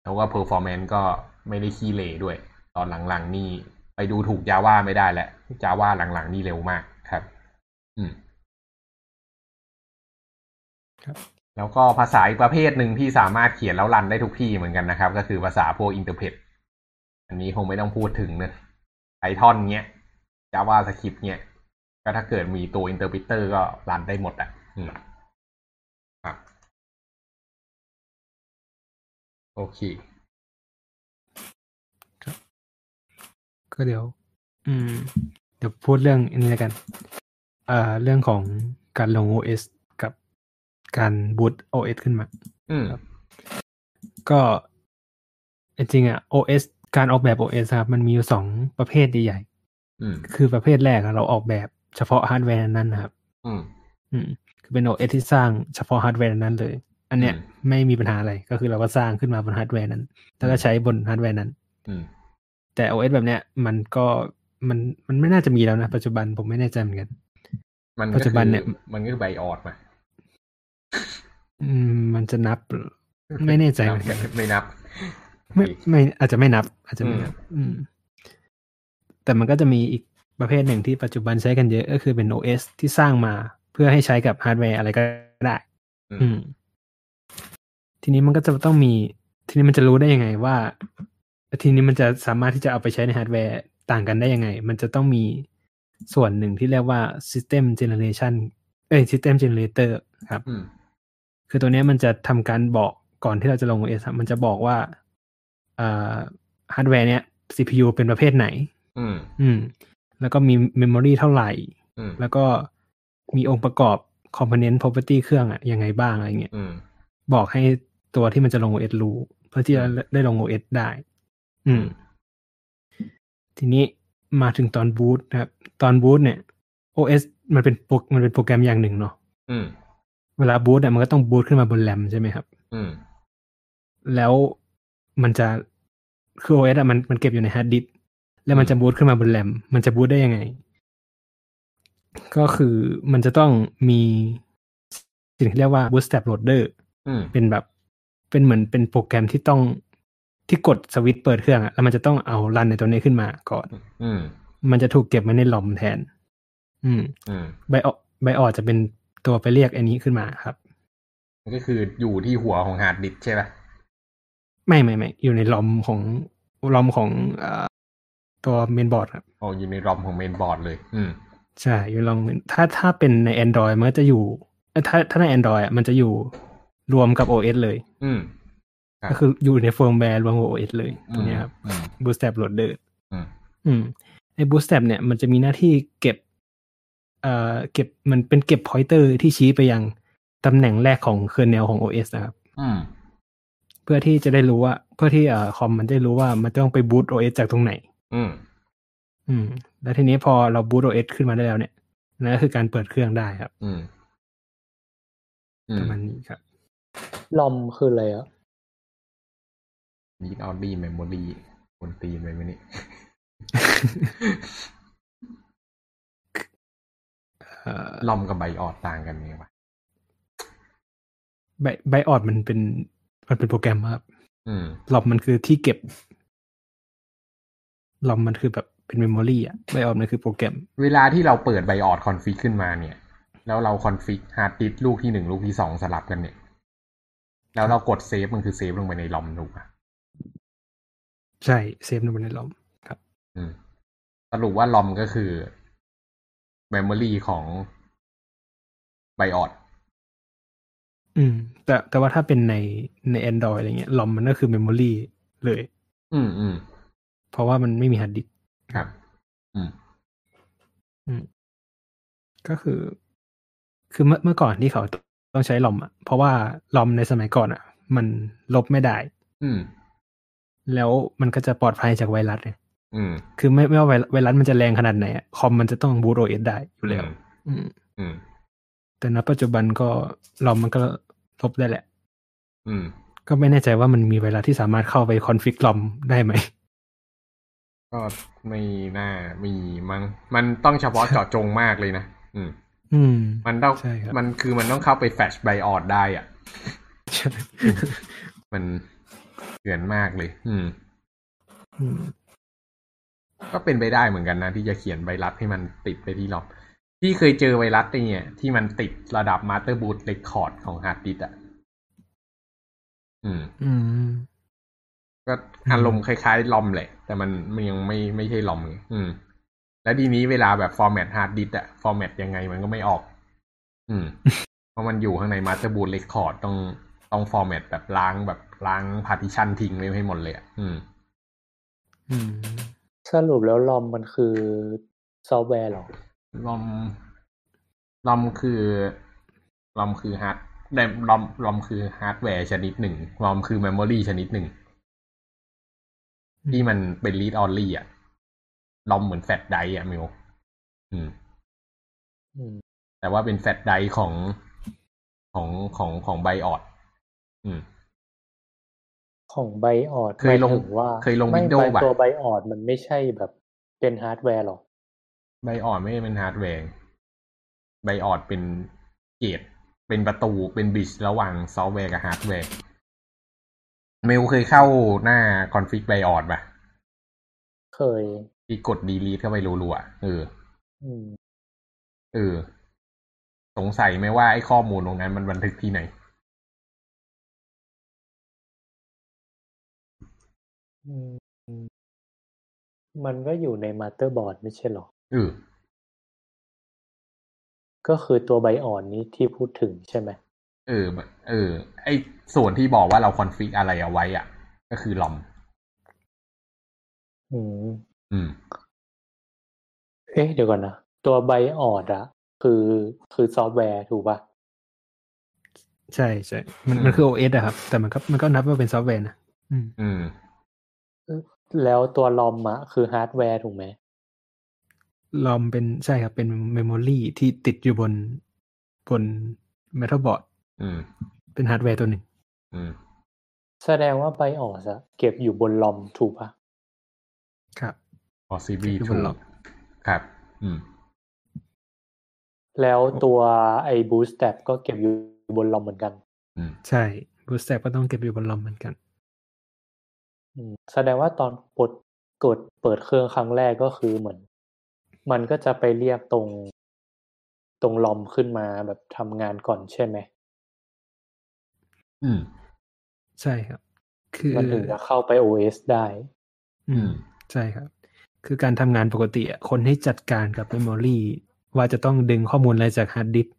แล้วก็ performance ก็ไม่ได้ขี้เหร่ด้วย ตอนหลังๆนี่ ไปดูถูกจาว่าไม่ได้แหละจาว่าหลังๆ นี่เร็วมากครับ อืมครับแล้วก็ภาษาอีกประเภทหนึ่งที่สามารถเขียนแล้ว run ได้ทุกที่เหมือนกันนะครับ ก็คือภาษาพวก interpret อันนี้คงไม่ต้องพูดถึงเนะ Python เนี้ย JavaScript เนี้ยก็ถ้าเกิดมีตัว interpreter ก็ run ได้หมดอะอืมครับ โอเค ก็เดี๋ยว อืม เดี๋ยวพูดเรื่องอันนี้แล้วกันอ่าเรื่องของการลง OS กับการบูต OS ขึ้นมา อืมก็จริงๆอะ OS การออกแบบ OS ครับมันมีอยู่สองประเภทใหญ่ๆคือประเภทแรกเราออกแบบเฉพาะฮาร์ดแวร์นั้นนะครับ อืม อืม คือเป็น OS ที่สร้างเฉพาะฮาร์ดแวร์นั้นเลย อันเนี้ยไม่มีปัญหาอะไร ก็คือเราก็สร้างขึ้นมาบนฮาร์ดแวร์นั้น แล้วก็ใช้บนฮาร์ดแวร์นั้น อืม แต่ OS แบบเนี้ย มันก็มันมันไม่น่าจะมีแล้วนะ ปัจจุบันผมไม่แน่ใจเหมือนกัน มันปัจจุบันเนี่ยมันก็คือ BIOS มาอืมมันจะนับ ไม่แน่ใจเหมือนกันไม่นับ ไม่ไม่อาจจะไม่นับ อาจจะไม่นับ อืม แต่มันก็จะมีอีกประเภทหนึ่งที่ปัจจุบันใช้กันเยอะก็คือเป็น OS ที่สร้างมาเพื่อให้ใช้กับฮาร์ดแวร์อะไรก็ได้ อืม ทีนี้มันก็จะต้องมี ทีนี้มันจะรู้ได้ยังไงว่า ทีนี้มันจะสามารถที่จะเอาไปใช้ในฮาร์ดแวร์ต่างกันได้ยังไง มันจะต้องมีส่วนหนึ่งที่เรียกว่า System Generation เอ้ย System Generator ครับ คือตัวนี้มันจะทำการบอกก่อนที่เราจะลง OS มันจะบอกว่าอ่าฮาร์ดแวร์เนี้ย CPU เป็นประเภทไหน อืม อืม แล้วก็มี memory เท่าไหร่อืมแล้วก็มีองค์ประกอบ component property เครื่องอะยังไงบ้างอะไรเงี้ยอืมบอกให้ตัวที่มันจะลง OS รู้ เพื่อที่จะได้ลง OS ได้ อืม ทีนี้มาถึงตอนบูตนะครับ ตอนบูตเนี่ย OS มันเป็นโปรมันเป็นโปรแกรมอย่างหนึ่งเนาะอืมเวลาบูตเนี่ยมันก็ต้องบูตขึ้นมาบนแรมใช่ไหมครับ อืม แล้วมันจะคือ OS อะมันมันเก็บอยู่ในฮาร์ดดิสก์แล้วมันจะบูตขึ้นมาบนแรมมันจะบูตได้ยังไง ก็คือมันจะต้องมีสิ่งที่เรียกว่า bootstrap loader อืมเป็นแบบเป็นเหมือนเป็นโปรแกรมที่ต้อง ที่กดสวิตช์เปิดเครื่องอะแล้วมันจะต้องเอารันในตัวนี้ขึ้นมาก่อน อืมมันจะถูกเก็บไว้ใน ROM แทนอืมอืมไบออไบออจะเป็นตัวไปเรียกอันนี้ขึ้นมาครับก็คืออยู่ที่หัวของฮาร์ดดิสก์ใช่ป่ะไม่ไม่ไม่อยู่ใน ROM ของ ROM ของเอ่อตัวเมนบอร์ดครับอ๋ออยู่ใน ROM ของเมนบอร์ดเลย อืมใช่อยู่ ROM ถ้าถ้าเป็นใน Android มันก็จะอยู่เอ้ยถ้าถ้าใน Android อะมันจะอยู่รวมกับ OS เลย อืมครับ ก็คืออยู่ในเฟิร์มแวร์รวมกับ OS เลยอืตัวเนี้ยครับอืม Bootstrap Loader อืมอืมไอ้ Bootstrap เนี่ยมันจะมีหน้าที่เก็บ เอ่อเก็บมันเป็นเก็บ pointer ที่ชี้ไปยังตำแหน่งแรกของ kernel ของ OS นะครับอืมเพื่อที่จะได้รู้ว่า เพื่อที่เอ่อคอมมันได้รู้ว่ามันต้องไปบูต OS จากตรงไหน อืม อืม แล้วทีนี้พอเราบูต OS ขึ้นมาได้แล้วเนี่ยนั่นก็คือการเปิดเครื่องได้ครับ อืมอืปมระมาณนี้ครับลอมคืออะไรอะ มีออดดี้เมมโมรี่คนตีนไปไหมนี่เอ่อ ROM กับ BIOS ต่างกันไงวะไบ BIOS มันเป็น มันเป็นโปรแกรมครับอืม ROM มันคือที่เก็บ ROM มันคือแบบเป็น memory อะ BIOS มันคือโปรแกรม เวลาที่เราเปิด BIOS config ขึ้นมาเนี่ย แล้วเรา config ฮาร์ดดิสก์ลูกที่หนึ่งลูกที่สองสลับกันเนี่ย แล้วเรากดเซฟมันคือเซฟลงไปใน ROM ถูกปะ ใช่เซฟในบนใน ROMครับอืมสรุปว่า ROM ก็คือ memory ของ BIOSอืม แต่แต่ว่าถ้าเป็นในใน Android อะไรเงี้ย ROM มันก็คือ memory เลย อืมอืมเพราะว่ามันไม่มีฮาร์ดดิสก์ครับ อืม อืม ก็คือ คือเมื่อเมื่อก่อนที่เขาต้องใช้ ROM อะ เพราะว่า ROM ในสมัยก่อนอะ มันลบไม่ได้ อืม แล้วมันก็จะปลอดภัยจากไวรัสไงอืมคือไม่ไม่ว่าไวไวรัสมันจะแรงขนาดไหนอะคอมมันจะต้องบูต OS ได้อยู่แล้วอืมอืมแต่ณปัจจุบันก็ ROM มันก็ลบได้แหละอืมก็ไม่แน่ใจว่ามันมีไวรัสที่สามารถเข้าไป config ROM ได้ไหมก็ไม่น่ามีมั้งมันต้องเฉพาะเจาะจงมากเลยนะอืม อืม มันต้องใช่ครับมันคือมันต้องเข้าไป flash BIOS ได้อะใช่มัน เถื่อนมากเลยอืมอืมก็เป็นไปได้เหมือนกันนะ ที่จะเขียนไวรัสให้มันติดไปที่ ROM พี่เคยเจอไวรัสไอ้เนี่ย ที่มันติดระดับ master boot record ของฮาร์ดดิสก์อะ อืม อืม ก็อารมณ์คล้ายๆ ROM แหละ แต่มันมันยังไม่ไม่ใช่ ROM ไงอืม แล้วทีนี้เวลาแบบฟอร์แมตฮาร์ดดิสอะฟอร์แมตยังไงมันก็ไม่ออก อืม เพราะมันอยู่ข้างใน master boot record ต้องต้องฟอร์แมตแบบล้างแบบ ล้าง partition ทิ้งไว้ให้หมดเลยอะอืม อืม สรุปแล้ว ROM มันคือซอฟต์แวร์เหรอ ROM ROM คือ ROM คือฮาร์ดแต่ ROM ROM คือฮาร์ดแวร์ชนิดหนึ่ง ROM คือ memory ชนิดหนึ่ง ที่มันเป็นรีดออนลี่อะลอมเหมือนแฟลชไดร์อะมิวอืม อืมแต่ว่าเป็นแฟลชไดร์ของของของของไบออด อืม ของไบออดเคยลงหมายถึว่าเคยลงไม่ Windows ไบปะตัวไบออดมันไม่ใช่แบบเป็นฮาร์ดแวร์หรอกไบออดไม่ได้เป็นฮาร์ดแวร์ไบออดเป็นเกรดเป็นประตูเป็นบิชระหว่างซอฟต์แวร์กับฮาร์ดแวร์เมลเคยเข้าหน้า config BIOSป่ะ เคยที่กด delete เข้าไปรัวๆเอออืมเออ สงสัยไหมว่าไอ้ข้อมูลตรงนั้นมันบันทึกที่ไหน อืม มันก็อยู่ในมาสเตอร์บอร์ดไม่ใช่หรอเออก็คือตัว BIOS นี้ที่พูดถึงใช่ไหม เออเออ ไอ้ส่วนที่บอกว่าเรา config อะไรเอาไว้อะก็คือ ROM อืม อืม เอ๊ะ เดี๋ยวก่อนนะ ตัวไบออดอะ คือ คือซอฟต์แวร์ถูกปะใช่ใช่มันอืมมันคือ OS อะครับ แต่มันก็ มันก็นับว่าเป็นซอฟต์แวร์นะ อืม อืม แล้วตัว ROM อะคือฮาร์ดแวร์ถูกไหม ROM เป็นใช่ครับเป็นmemory ที่ติดอยู่บนบน Motherboard อืมเป็นฮาร์ดแวร์ตัวหนึ่งอืมแสดงว่า BIOS อะเก็บอยู่บน ROM ถูกปะครับ ถูก อยู่บน ROM ครับ อืม แล้วตัวไอ้บูสต์แ p ก็เก็บอยู่บนลอมเหมือนกัน อืม ใช่ Bootstrap ก็ต้องเก็บอยู่บน ROM เหมือนกัน อืม แสดงว่าตอนกด กดเปิดเครื่องครั้งแรก ก็คือเหมือน มันก็จะไปเรียกตรง ตรง ROM ขึ้นมาแบบทำงานก่อนใช่ไหม อืม ใช่ครับ คือ มันถึงจะเข้าไป OS ได้ อืมใช่ครับ คือการทำงานปกติอะ คนให้จัดการกับ memory ว่าจะต้องดึงข้อมูลอะไรจากฮาร์ดดิสก์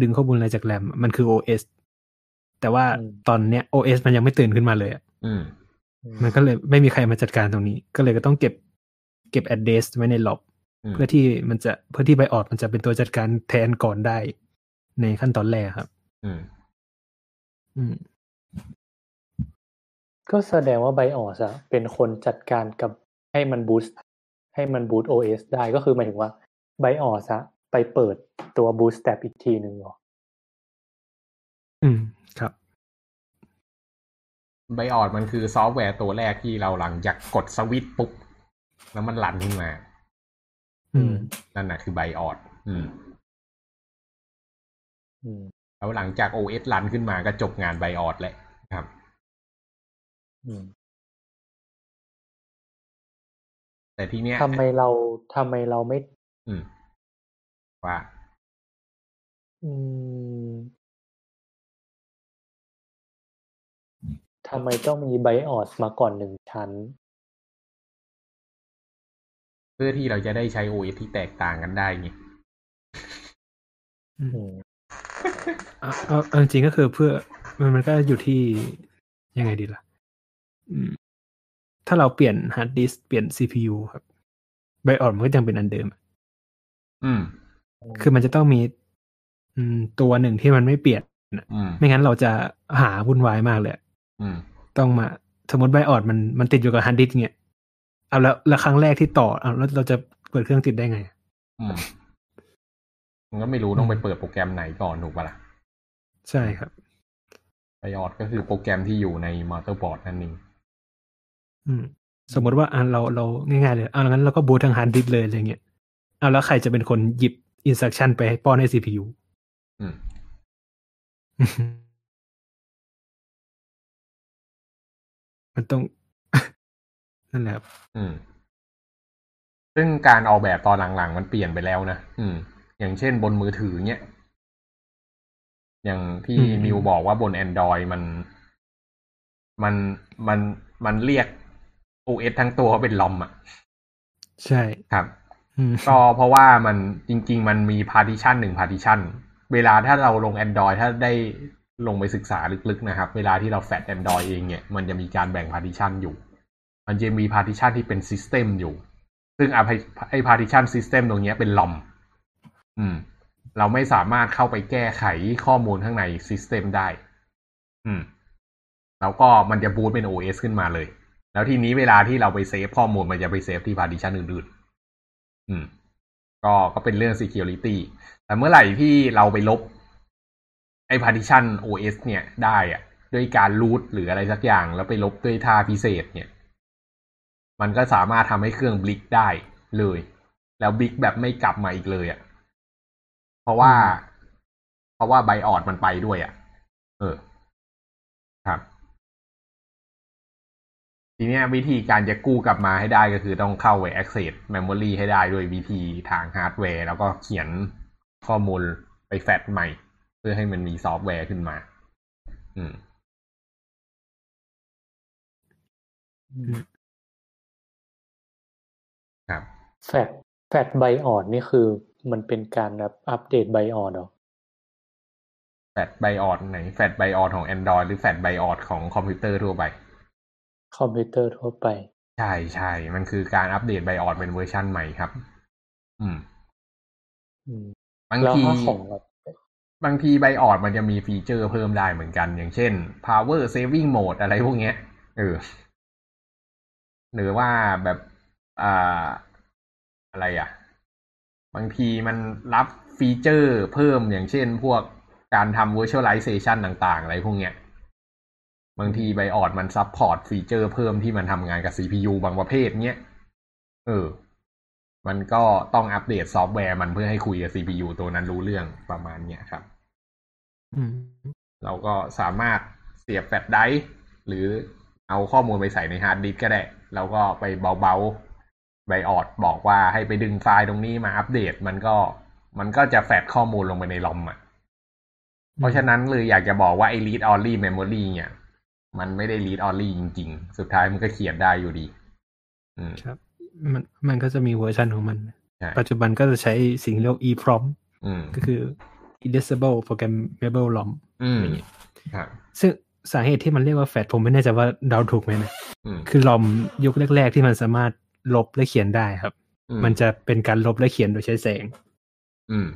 ดึงข้อมูลอะไรจากแรม มันคือ OS แต่ว่าอืม ตอนเนี้ย OS มันยังไม่ตื่นขึ้นมาเลยอะ อืม มันก็เลยไม่มีใครมาจัดการตรงนี้ ก็เลยก็ต้องเก็บเก็บ address ไว้ในล็อบอืมเพื่อที่มันจะเพื่อที่ไบออดมันจะเป็นตัวจัดการแทนก่อนได้ ในขั้นตอนแรกครับ อืม อืม ก็แสดงว่าไบออสอะเป็นคนจัดการกับให้มันบูสต์ให้มันบูต OS ได้ก็คือหมายถึงว่าไบออสอะไปเปิดตัวบูสต์แ p อีกทีหนึ่งเหรอ อืม ครับ ไบออดมันคือซอฟต์แวร์ตัวแรกที่เราหลังจากกดสวิตช์ปุ๊บ แล้วมันรันขึ้นมา อืม นั่นน่ะคือไบออดอืม อืม แล้วหลังจาก OS รันขึ้นมาก็จบงานไบออดแหละครับ อืม แต่ทีเนี้ยทำไมเราทำไมเราไม่ อืม ว่า อืม ทำไมต้องมี BIOS มาก่อนหนึ่งชั้นเพื่อที่เราจะได้ใช้ OS ที่แตกต่างกันได้ไงอืมอืมเอาเอาเอาจริงๆก็คือเพื่อมันมันก็อยู่ที่ยังไงดีล่ะอืมถ้าเราเปลี่ยนฮาร์ดดิสก์เปลี่ยน CPU ครับBIOS มันก็ยังเป็นอันเดิม อืม คือมันจะต้องมี อืม ตัวหนึ่งที่มันไม่เปลี่ยนน่ะอืมไม่งั้นเราจะหาวุ่นวายมากเลยอะอืม ต้องมา สมมติ BIOS มันมันติดอยู่กับฮาร์ดดิสก์เงี้ยเอาแล้วแล้วครั้งแรกที่ต่อเอาแล้วเราจะเปิดเครื่องติดได้ไง อืมมันก็ไม่รู้ต้องไปเปิดโปรแกรมไหนก่อนถูกปะล่ะ ใช่ครับ BIOS ก็คือโปรแกรมที่อยู่ใน motherboard นั่นเองอืม สมมติว่าอะเราเราง่ายๆเลยเอางั้นเราก็บูททางฮาร์ดดิสก์เลยอะไรเงี้ยเอาแล้วใครจะเป็นคนหยิบอินสต c ั t ชันไปให้ป้อนให้ CPU อืม มันต้อง นั่นแหละครับอืม ซึ่งการออกแบบตอนหลังๆ มันเปลี่ยนไปแล้วนะอืม อย่างเช่นบนมือถือเนี้ยอย่างที่อืมนิวบอกว่าบน Android มัน มันมันมันเรียก OS ทั้งตัวเขาเป็นลอมอะ ใช่ครับอืมก็เพราะว่ามันจริง ๆ มันมี partition หนึ่ง partition เวลาถ้าเราลง Android ถ้าได้ ลงไปศึกษาลึกๆนะครับ เวลาที่เราแฟด Android เองเนี่ย มันจะมีการแบ่ง partition อยู่ มันจะมี partition ที่เป็น system อยู่ ซึ่งไอ้ไอ้ partition system ตรงนี้เป็นลอม อืม เราไม่สามารถเข้าไปแก้ไขข้อมูลข้างใน system ได้ อืม แล้วก็มันจะบูตเป็น OS ขึ้นมาเลย แล้วทีนี้เวลาที่เราไปเซฟข้อมูลมันจะไปเซฟที่ partition อื่นๆ อืม ก็ก็เป็นเรื่อง security แต่เมื่อไหร่ที่เราไปลบ ไอ้ partition OS เนี่ยได้อะด้วยการรูทหรืออะไรสักอย่าง แล้วไปลบด้วยท่าพิเศษเนี่ย มันก็สามารถทำให้เครื่องบลิกได้เลย แล้ว brick แบบไม่กลับมาอีกเลยอะ่ะเพราะว่า เพราะว่า BIOS มันไปด้วยอะ่ะเออ ครับทีนี้วิธีการจะกู้กลับมาให้ได้ก็คือต้องเข้าไป access memory ให้ได้ด้วยวิธีทางฮาร์ดแวร์ แล้วก็เขียนข้อมูลไปแฟตใหม่เพื่อให้มันมีซอฟต์แวร์ขึ้นมา อืม ครับ flash flash BIOS นี่คือมันเป็นการแบบอัปเดต BIOS หรอ flash BIOS ไหน flash BIOS ของ Android หรือ flash BIOS ของคอมพิวเตอร์ทั่วไป คอมพิวเตอร์ทั่วไป ใช่ใช่มันคือการอัปเดต BIOS เป็นเวอร์ชันใหม่ครับ อืมอืมบางแล้วทีถ้าของแบบ บางที BIOS มันจะมี feature เพิ่มได้เหมือนกัน อย่างเช่น power saving mode อะไรพวกเนี้ยเออหรือว่าแบบอ่าอะไรอะ บางทีมันรับ feature เพิ่มอย่างเช่นพวกการทำ virtualization ต่าง ๆ อะไรพวกเนี้ยบางที BIOS มัน support feature เพิ่มที่มันทำงานกับ CPU บางประเภทเนี้ย เออ มันก็ต้องอัปเดตซอฟต์แวร์มันเพื่อให้คุยกับ CPU ตัวนั้นรู้เรื่องประมาณเนี้ยครับ เราก็สามารถเสียบแฟลชไดรฟ์หรือเอาข้อมูลไปใส่ในฮาร์ดดิสก์ก็ได้ แล้วก็ไปเบาๆ BIOS บอกว่าให้ไปดึงไฟล์ตรงนี้มาอัปเดต มันก็มันก็จะแฟดข้อมูลลงไปใน ROM อะ เพราะฉะนั้นเลยอยากจะบอกว่าไอ้ read only memory เนี่ย มันไม่ได้ read only จริง ๆ สุดท้ายมันก็เขียนได้อยู่ดี อืมครับ มันมันก็จะมีเวอร์ชันของมันใช่ปัจจุบันก็จะใช้สิ่งที่เรียกว่า EEPROM อืมก็คือ Editable Programmable ROM อืมอย่างเงี้ยครับซึ่งสาเหตุที่มันเรียกว่าแฟดผมไม่แน่ใจว่าเดาถูกไหมนะอืมคือ ROM ยุคแรก ๆ ที่มันสามารถลบและเขียนได้ครับ มันจะเป็นการลบและเขียนโดยใช้แสงอืม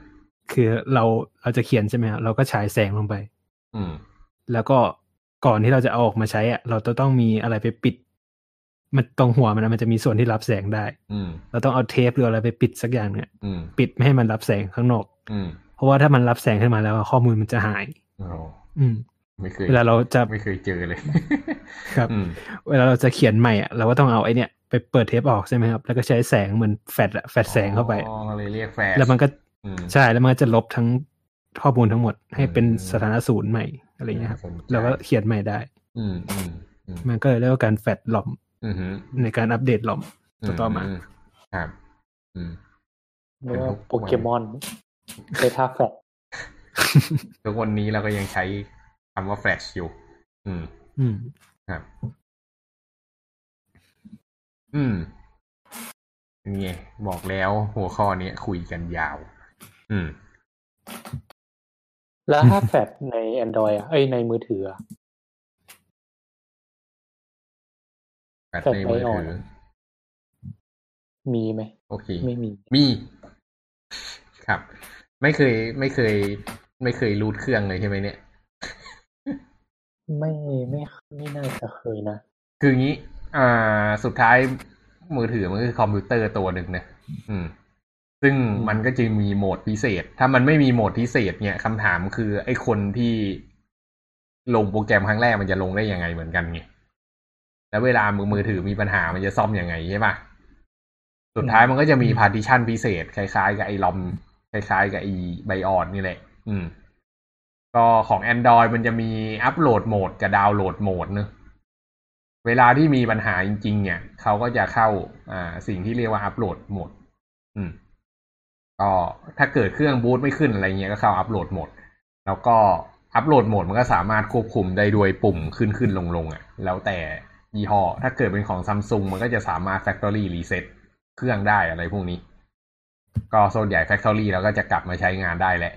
คือเราเราจะเขียนใช่ไหมครับเราก็ฉายแสงลงไปอืมแล้วก็ก่อนที่เราจะเอาออกมาใช้อะเราจะต้องมีอะไรไปปิด มันตรงหัวมันอะมันจะมีส่วนที่รับแสงได้อืมเราต้องเอาเทปหรืออะไรไปปิดสักอย่างเนี่ยอืมปิดไม่ให้มันรับแสงข้างนอกอืมเพ ราะว่าถ้ามันรับแสงขึ้นมาแล้วอะข้อมูลมันจะหายโอ้อืมไม่เคยเวลาเราจะไม่เคยเจอเลย ครับอืมเวลาเราจะเขียนใหม่อะเราก็ต้องเอาไอเนี่ยไปเปิดเทปออกใช่ไหมครับแล้วก็ใช้แสงเหมือนแฟลชอะแฟลชแสงเข้าไปอ๋อเลยเรียกแฟชแล้วมันก็อืมใช่แล้วมันก็จะลบทั้งข้อมูลทั้งหมดให้เป็นอืมสถานะศูนย์ใหม่อะไรอย่างเงี้ยครับน่าสนใจแล้วก็เขียนใหม่ได้อืมอืมอืมมันก็เลยเรียกว่าการแฟลชลอมอืมฮึในการอัปเดตลอมต่อต่อมาครับอืมเรียกว่าเป็นทุกโปเกมอน เบต้าแฟดทุกวันนี้เราก็ยังใช้คำว่าแฟลชอยู่ อืม อืม ครับ อืมนี่ไงบอกแล้วหัวข้อนี้คุยกันยาว อืม แล้วถ้าแฟดใน Android อะ เอ้ยในมือถืออะแฟลชในมือถือ มีไหม โอเค ไม่มี มี ครับ ไม่เคย ไม่เคย ไม่เคยรูดเครื่องเลยใช่ไหมเนี่ย ไม่ไม่ไม่น่าจะเคยนะ คืองี้ อ่า สุดท้ายมือถือมันคือคอมพิวเตอร์ตัวหนึ่งนะอืม ซึ่งมันก็จะมีโหมดพิเศษ ถ้ามันไม่มีโหมดพิเศษ เนี่ยคำถามคือไอ้คนที่ลงโปรแกรมครั้งแรกมันจะลงได้ยังไงเหมือนกันไงแล้วเวลามือมือถือมีปัญหามันจะซ่อมยังไงใช่ปะสุดท้ายมันก็จะมี partition พิเศษ คล้ายๆ กับไอ้ ROM คล้ายๆ กับไอ้ BIOS นี่แหละ อืม ก็ของ Android มันจะมี upload mode กับ download mode เนอะเวลาที่มีปัญหาจริง ๆ เนี่ยเขาก็จะเข้าอ่าสิ่งที่เรียกว่าอัปโหลดโหมด อืม ก็ถ้าเกิดเครื่องบูตไม่ขึ้นอะไรเงี้ยก็เข้าอัปโหลดโหมด แล้วก็อัปโหลดโหมดมันก็สามารถควบคุมได้ด้วยปุ่มขึ้นขึ้นลงลงอะ แล้วแต่ยี่ห้อ ถ้าเกิดเป็นของซัมซุงมันก็จะสามารถ Factory Reset เครื่องได้อะไรพวกนี้ ก็ส่วนใหญ่ Factory แล้วก็จะกลับมาใช้งานได้แหละ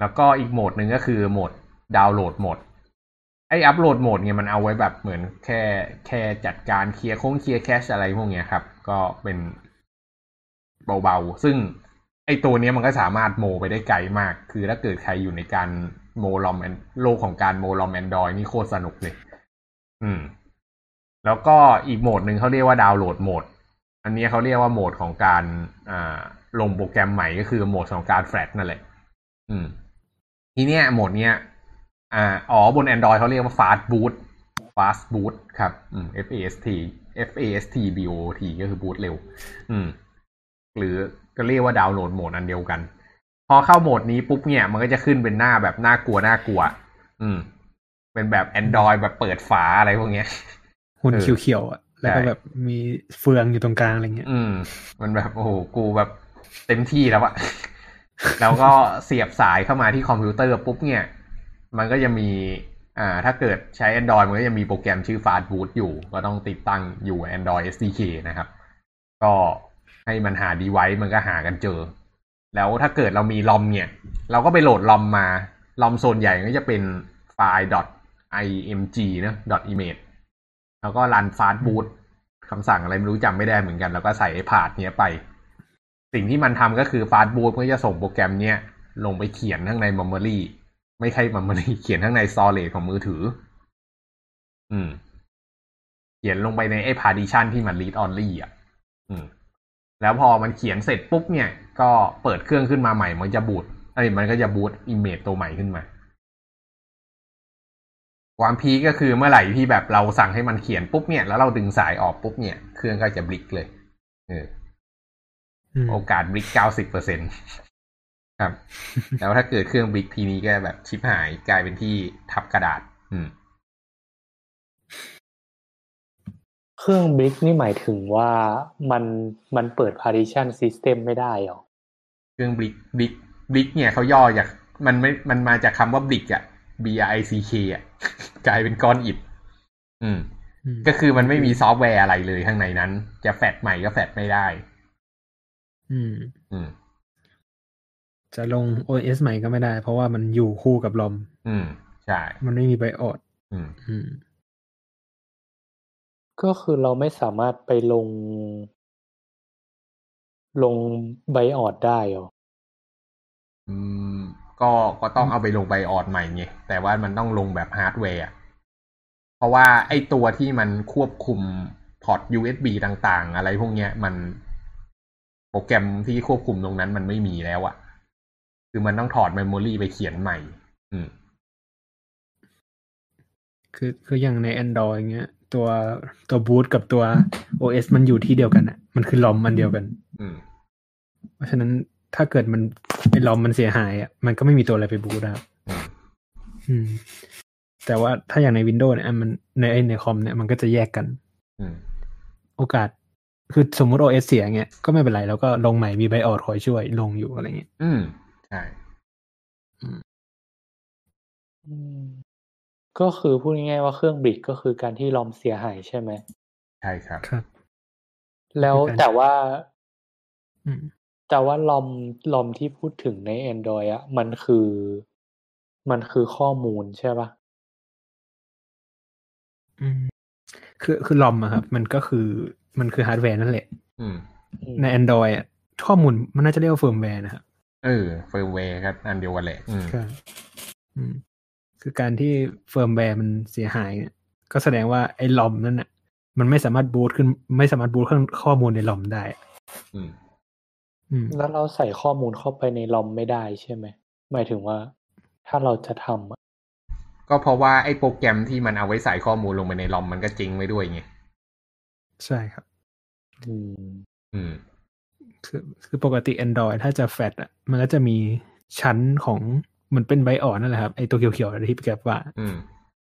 แล้วก็อีกโหมดหนึ่งก็คือโหมดดาวน์โหลดโหมด ไอ upload mode เนี่ยมันเอาไว้แบบเหมือนแค่แค่จัดการเคลียร์คงเคลียร์ cache อะไรพวกเนี้ยครับ ก็เป็นเบาๆ ซึ่งไอตัวเนี้ยมันก็สามารถโมไปได้ไกลมาก คือถ้าเกิดใครอยู่ในการโม ROM โลกของการโม ROM Android นี่โคตรสนุกเลย อืม แล้วก็อีกโหมดหนึ่งเขาเรียกว่า download mode อันนี้เขาเรียกว่าโหมดของการอ่าลงโปรแกรมใหม่ก็คือโหมดของการแฟลชนั่นแหละ อืม ทีเนี้ยโหมดเนี้ยอ่าอ๋อบน Android เขาเรียกว่า Fast Boot Fast Boot ครับ อืม FAST FAST BOT ก็คือบูตเร็ว อืม หรือก็เรียกว่าดาวน์โหลดโหมดอันเดียวกัน พอเข้าโหมดนี้ปุ๊บเนี่ย มันก็จะขึ้นเป็นหน้าแบบน่ากลัวน่ากลัว อืม เป็นแบบ Android แบบเปิดฝาอะไรพวกเนี้ย หุ่นเขียวๆอะ แล้วก็แบบมีเฟืองอยู่ตรงกลางอะไรเงี้ย อืม มันแบบโอ้โหกูแบบเต็มที่แล้วอะแล้วก็เสียบสายเข้ามาที่คอมพิวเตอร์ปุ๊บเนี่ย มันก็จะมี อ่า ถ้าเกิดใช้ Android มันก็จะมีโปรแกรมชื่อ Fastboot อยู่ ก็ต้องติดตั้งอยู่ Android SDK นะครับ ก็ให้มันหา device มันก็หากันเจอ แล้วถ้าเกิดเรามี ROM เนี่ย เราก็ไปโหลด ROM มา ROM ส่วนใหญ่ก็จะเป็นไฟล์ .img นะ .image แล้วก็รัน Fast Boot คำสั่งอะไรไม่รู้จำไม่ได้เหมือนกัน แล้วก็ใส่ไอ้ path เนี้ยไป สิ่งที่มันทำก็คือ Fast Boot ก็จะส่งโปรแกรมเนี้ยลงไปเขียนข้างใน Memory ไม่ใช่ Memory เขียนข้างใน Storage ของมือถือ อืม เขียนลงไปในไอ้ partition ที่มัน read only อะ อืม แล้วพอมันเขียนเสร็จปุ๊บเนี่ย ก็เปิดเครื่องขึ้นมาใหม่ มันจะบูตไอ้มันก็จะ boot image ตัวใหม่ขึ้นมา ความพีคก็คือเมื่อไหร่ที่แบบเราสั่งให้มันเขียนปุ๊บเนี่ย แล้วเราดึงสายออกปุ๊บเนี่ย เครื่องก็จะบลิกเลยเออโอกาสบลิกเก้าสิบเปอร์เซ็นครับ แล้วถ้าเกิดเครื่องบลิกทีนี้ก็แบบชิปหายกลายเป็นที่ทับกระดาษ อืม เครื่องบลิกนี่หมายถึงว่ามันมันเปิด partition system ไม่ได้หรอ เครื่องบลิกบลิกbrick เนี่ยเขาย่อจากมันไม่มันมาจากคำว่า brick อะ B R I C K อะกลายเป็นก้อนอิฐอืม ก็คือมันไม่มีซอฟต์แวร์อะไรเลยข้างในนั้น จะแฟดใหม่ก็แฟดไม่ได้ อืม อืม จะลง OS ใหม่ก็ไม่ได้ เพราะว่ามันอยู่คู่กับ ROM อืม ใช่ มันไม่มี BIOS อืม อืม ก็คือเราไม่สามารถไปลง ลง BIOS ได้หรอ อืม ก็ก็ต้องเอาไปลง BIOS ใหม่ไงแต่ว่ามันต้องลงแบบฮาร์ดแวร์อะเพราะว่าไอ้ตัวที่มันควบคุมพอร์ต USB ต่าง ๆ อะไรพวกเนี้ยมันโปรแกรมที่ควบคุมตรงนั้นมันไม่มีแล้วอะคือมันต้องถอด memory ไปเขียนใหม่ อืม คือคืออย่างใน Android เงี้ย ตัวตัวบูตกับตัว OS มันอยู่ที่เดียวกันอะมันคือลอมมันเดียวกัน อืม เพราะฉะนั้น ถ้าเกิดมันไอ้ลอมมันเสียหายอะมันก็ไม่มีตัวอะไรไปบูตครับอืมอืม แต่ว่าถ้าอย่างใน Windows เนี่ยมันในไอ้ในคอมเนี่ยมันก็จะแยกกันอืมโอกาส คือสมมุติ OS เสียเงี้ยก็ไม่เป็นไร แล้วก็ลงใหม่มีไบออดคอยช่วยลงอยู่อะไรเงี้ยอืมใช่อืมก็คือพูดง่ายๆว่าเครื่อง brick ก็คือการที่ ROM เสียหายใช่ไหมใช่ครับครับ แล้วคือการแต่ว่าอืม แต่ว่า ROM ROM ที่พูดถึงใน Android อะมันคือ มันคือข้อมูลใช่ปะอืมคือคือ ROM อะครับ มันก็คือมันคือฮาร์ดแวร์นั่นแหละอืมอืมใน Android อะข้อมูลมันน่าจะเรียกว่าเฟิร์มแวร์นะครับเออเฟิร์มแวร์ก็อันเดียวกันแหละอืมครับอืมคือการที่เฟิร์มแวร์มันเสียหายเนี่ยก็แสดงว่าไอ้ ROM นั่นน่ะมันไม่สามารถบูตขึ้น ไม่สามารถบูตข้อมูลใน ROM ได้ อืมอืม แล้วเราใส่ข้อมูลเข้าไปใน ROM ไม่ได้ใช่ไหม หมายถึงว่าถ้าเราจะทำอะก็เพราะว่าไอ้โปรแกรมที่มันเอาไว้ใส่ข้อมูลลงไปใน ROM มันก็เจ๊งไปด้วยไง ใช่ครับ อืม อืม คือคือปกติ Android ถ้าจะแฟดอะ มันก็จะมีชั้นของเหมันเป็นไบออดนั่นแหละครับ ไอ้ตัวเขียวๆที่พี่แกบว่า อืม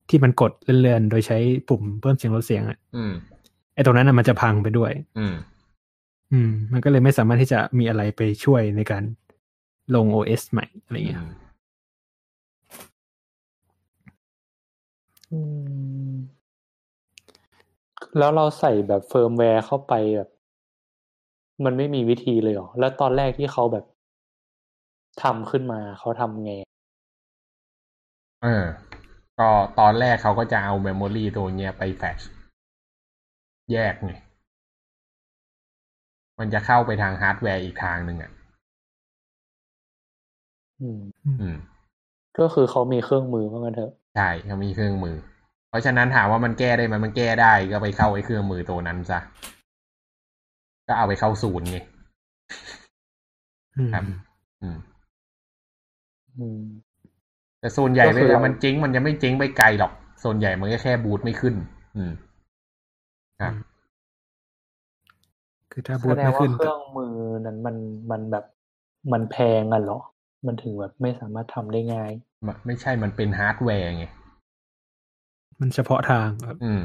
ที่มันกดเลื่อนๆ โดยใช้ปุ่มเพิ่มเสียงลดเสียงอะ อืม ไอ้ตรงนั้นน่ะมันจะพังไปด้วย อืม อืม มันก็เลยไม่สามารถที่จะมีอะไรไปช่วยในการลง OS ใหม่อะไรเงี้ยอืมแล้วเราใส่แบบเฟิร์มแวร์เข้าไปแบบ มันไม่มีวิธีเลยเหรอ แล้วตอนแรกที่เขาแบบทำขึ้นมาเขาทำไงเออ ก็ตอนแรกเขาก็จะเอา memory ตัวเนี้ยไปแฟชแยกไง มันจะเข้าไปทางฮาร์ดแวร์อีกทางหนึ่งอะอืม อืม ก็คือเขามีเครื่องมือว่างั้นเถอะ ใช่เขามีเครื่องมือ เพราะฉะนั้นถามว่ามันแก้ได้ไหมมันแก้ได้ก็ไปเข้าไอ้เครื่องมือตัวนั้นซะก็เอาไปเข้าศูนย์ไงอืมครับ อืม อืม แต่ส่วนใหญ่ก็เลคืยอเรามันเจ๊งมันจะไม่เจ๊งไปไกลหรอกส่วนใหญ่มันก็แค่บูตไม่ขึ้น อืม ครับ คือถ้าแสบูตดงไม่ว่าขึ้นเครื่องมือนั้นมันมันแบบมันแพงอะเหรอ มันถึงแบบไม่สามารถทำได้ง่าย ไม่ใช่มันเป็นฮาร์ดแวร์ไง มันเฉพาะทางครับอืม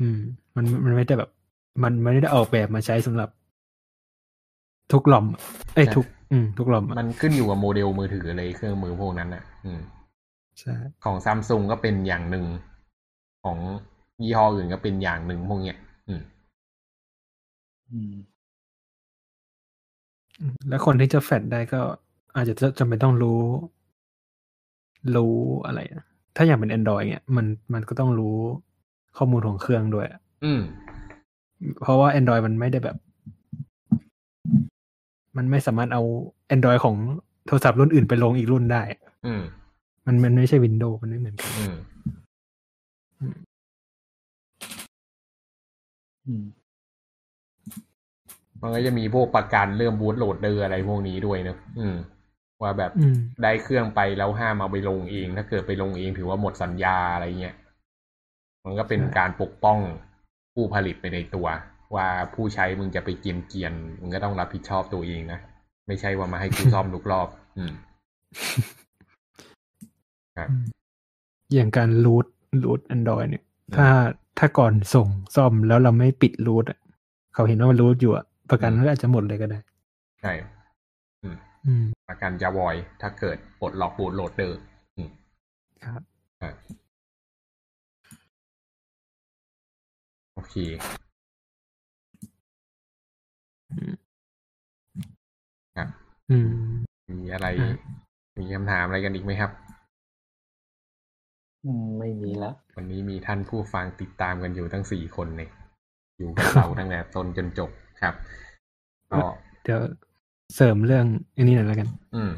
อืม มันมันไม่ได้แบบ มันไม่ได้ออกแบบมาใช้สำหรับ ทุก ROM เอ้ยทุก อืม ทุก ROM มันขึ้นอยู่กับโมเดลมือถือเลยเครื่องมือพวกนั้นอะ อืมใช่ของซัมซุงก็เป็นอย่างหนึ่งของยี่ห้ออื่นก็เป็นอย่างหนึ่งพวกเนี้ยอืมอืม แล้วคนที่จะแฟดได้ก็อาจจะจำเป็นต้องรู้ รู้อะไรนะถ้าอย่างเป็น Android เนี่ยมันมันก็ต้องรู้ข้อมูลของเครื่องด้วย อืม เพราะว่า Android มันไม่ได้แบบ มันไม่สามารถเอา Android ของโทรศัพท์รุ่นอื่นไปลงอีกรุ่นได้ อืม มันมันไม่ใช่ Windows มันไม่เหมือนกัน อืม อืม มันก็จะมีพวกประกันเรื่องบูตโหลดเดอร์อะไรพวกนี้ด้วยเนอะอืม ว่าแบบอืมได้เครื่องไปแล้วห้ามเอาไปลงเอง ถ้าเกิดไปลงเองถือว่าหมดสัญญาอะไรเงี้ยมันก็เป็นใช่การปกป้องผู้ผลิตไปในตัว ว่าผู้ใช้มึงจะไปเกียนเกียนๆมึงก็ต้องรับผิดชอบตัวเองนะไม่ใช่ว่ามาให้กูซ่อมทุกรอบ อืมครับอย่างการรูทรูท Android เนี่ย ถ้าถ้าก่อนส่งซ่อมแล้วเราไม่ปิดรูทอะเขาเห็นว่ามันรูทอยู่อะ ประกันก็อาจจะหมดเลยก็ได้ ใช่อืมประกันจะวอย ถ้าเกิดปลดล็อกบูตโหลดเดอร์อืมครับครับโอเคครับอืมมีอะไรอะมีคำถามอะไรกันอีกไหมครับอืมไม่มีละ วันนี้มีท่านผู้ฟังติดตามกันอยู่ทั้งสี่คนเนี่ย อยู่กับเราตั้งแต่ต้นจนจบ ครับก็เดี๋ยวเสริมเรื่องอันนี้หน่อยแล้วกัน อืม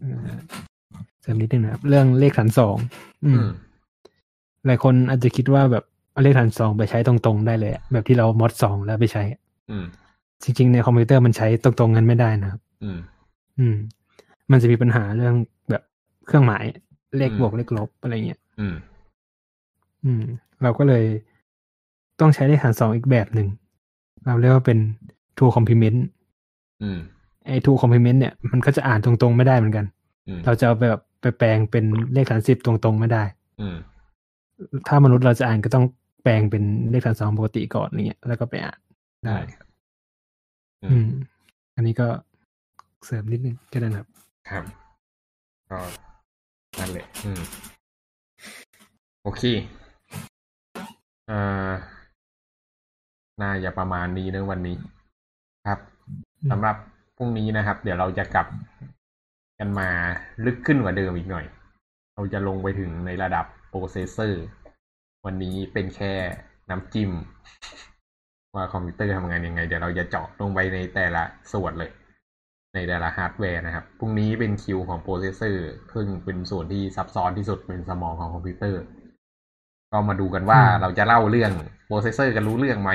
เอ่อเสริมนิดนึงนะครับ เรื่องเลขฐานสองอือืมมหลายคนอาจจะคิดว่าแบบเอาเลขฐานสองไปใช้ตรงๆได้เลยอะแบบที่เรามอดสองแล้วไปใช้อะอืม จริง ๆ ในคอมพิวเตอร์มันใช้ตรงๆกันไม่ได้นะครับ อืม อืม มันจะมีปัญหาเรื่องแบบเครื่องหมายเลขอืมบวกเลขลบอะไรเงี้ยอืม อืม เราก็เลยต้องใช้เลขฐานสองอีกแบบหนึ่ง เราเรียกว่าเป็น two complement อืมไอ้ two complement เนี่ยมันก็จะอ่านตรงๆไม่ได้เหมือนกันอืมเราจะเอาไปแบบไปแปลงเป็นเลขฐานสิบตรงๆไม่ได้อืมถ้ามนุษย์เราจะอ่านก็ต้องแปลงเป็นเลขฐานสองปกติก่อนอะไรเงี้ยแล้วก็ไปอ่านได้อือืมมอันนี้ก็เสริมนิดนึงก็ได้นะครับ ครับก็นั่นแหละอืม โอเคเอ่อ น่าจะประมาณนี้เนอะวันนี้ครับอืมสำหรับพรุ่งนี้นะครับ เดี๋ยวเราจะกลับกันมาลึกขึ้นกว่าเดิมอีกหน่อย เราจะลงไปถึงในระดับโปรเซสเซอร์ วันนี้เป็นแค่น้ำจิ้ม ว่าคอมพิวเตอร์ทำงานยังไง เดี๋ยวเราจะเจาะลงไปในแต่ละส่วนเลย ในแต่ละฮาร์ดแวร์นะครับพรุ่งนี้เป็นคิวของโปรเซสเซอร์ซึ่งเป็นส่วนที่ซับซ้อนที่สุดเป็นสมองของคอมพิวเตอร์ ก็มาดูกันว่าอืมเราจะเล่าเรื่องโปรเซสเซอร์กันรู้เรื่องไหม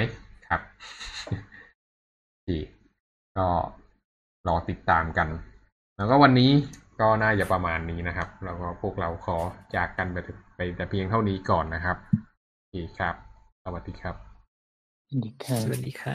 ครับที่ก็รอติดตามกัน แล้วก็วันนี้ก็น่าจะประมาณนี้นะครับ แล้วก็พวกเราขอจากกันไปไปแต่เพียงเท่านี้ก่อนนะครับที่ครับ สวัสดีครับ สวัสดีค่ะ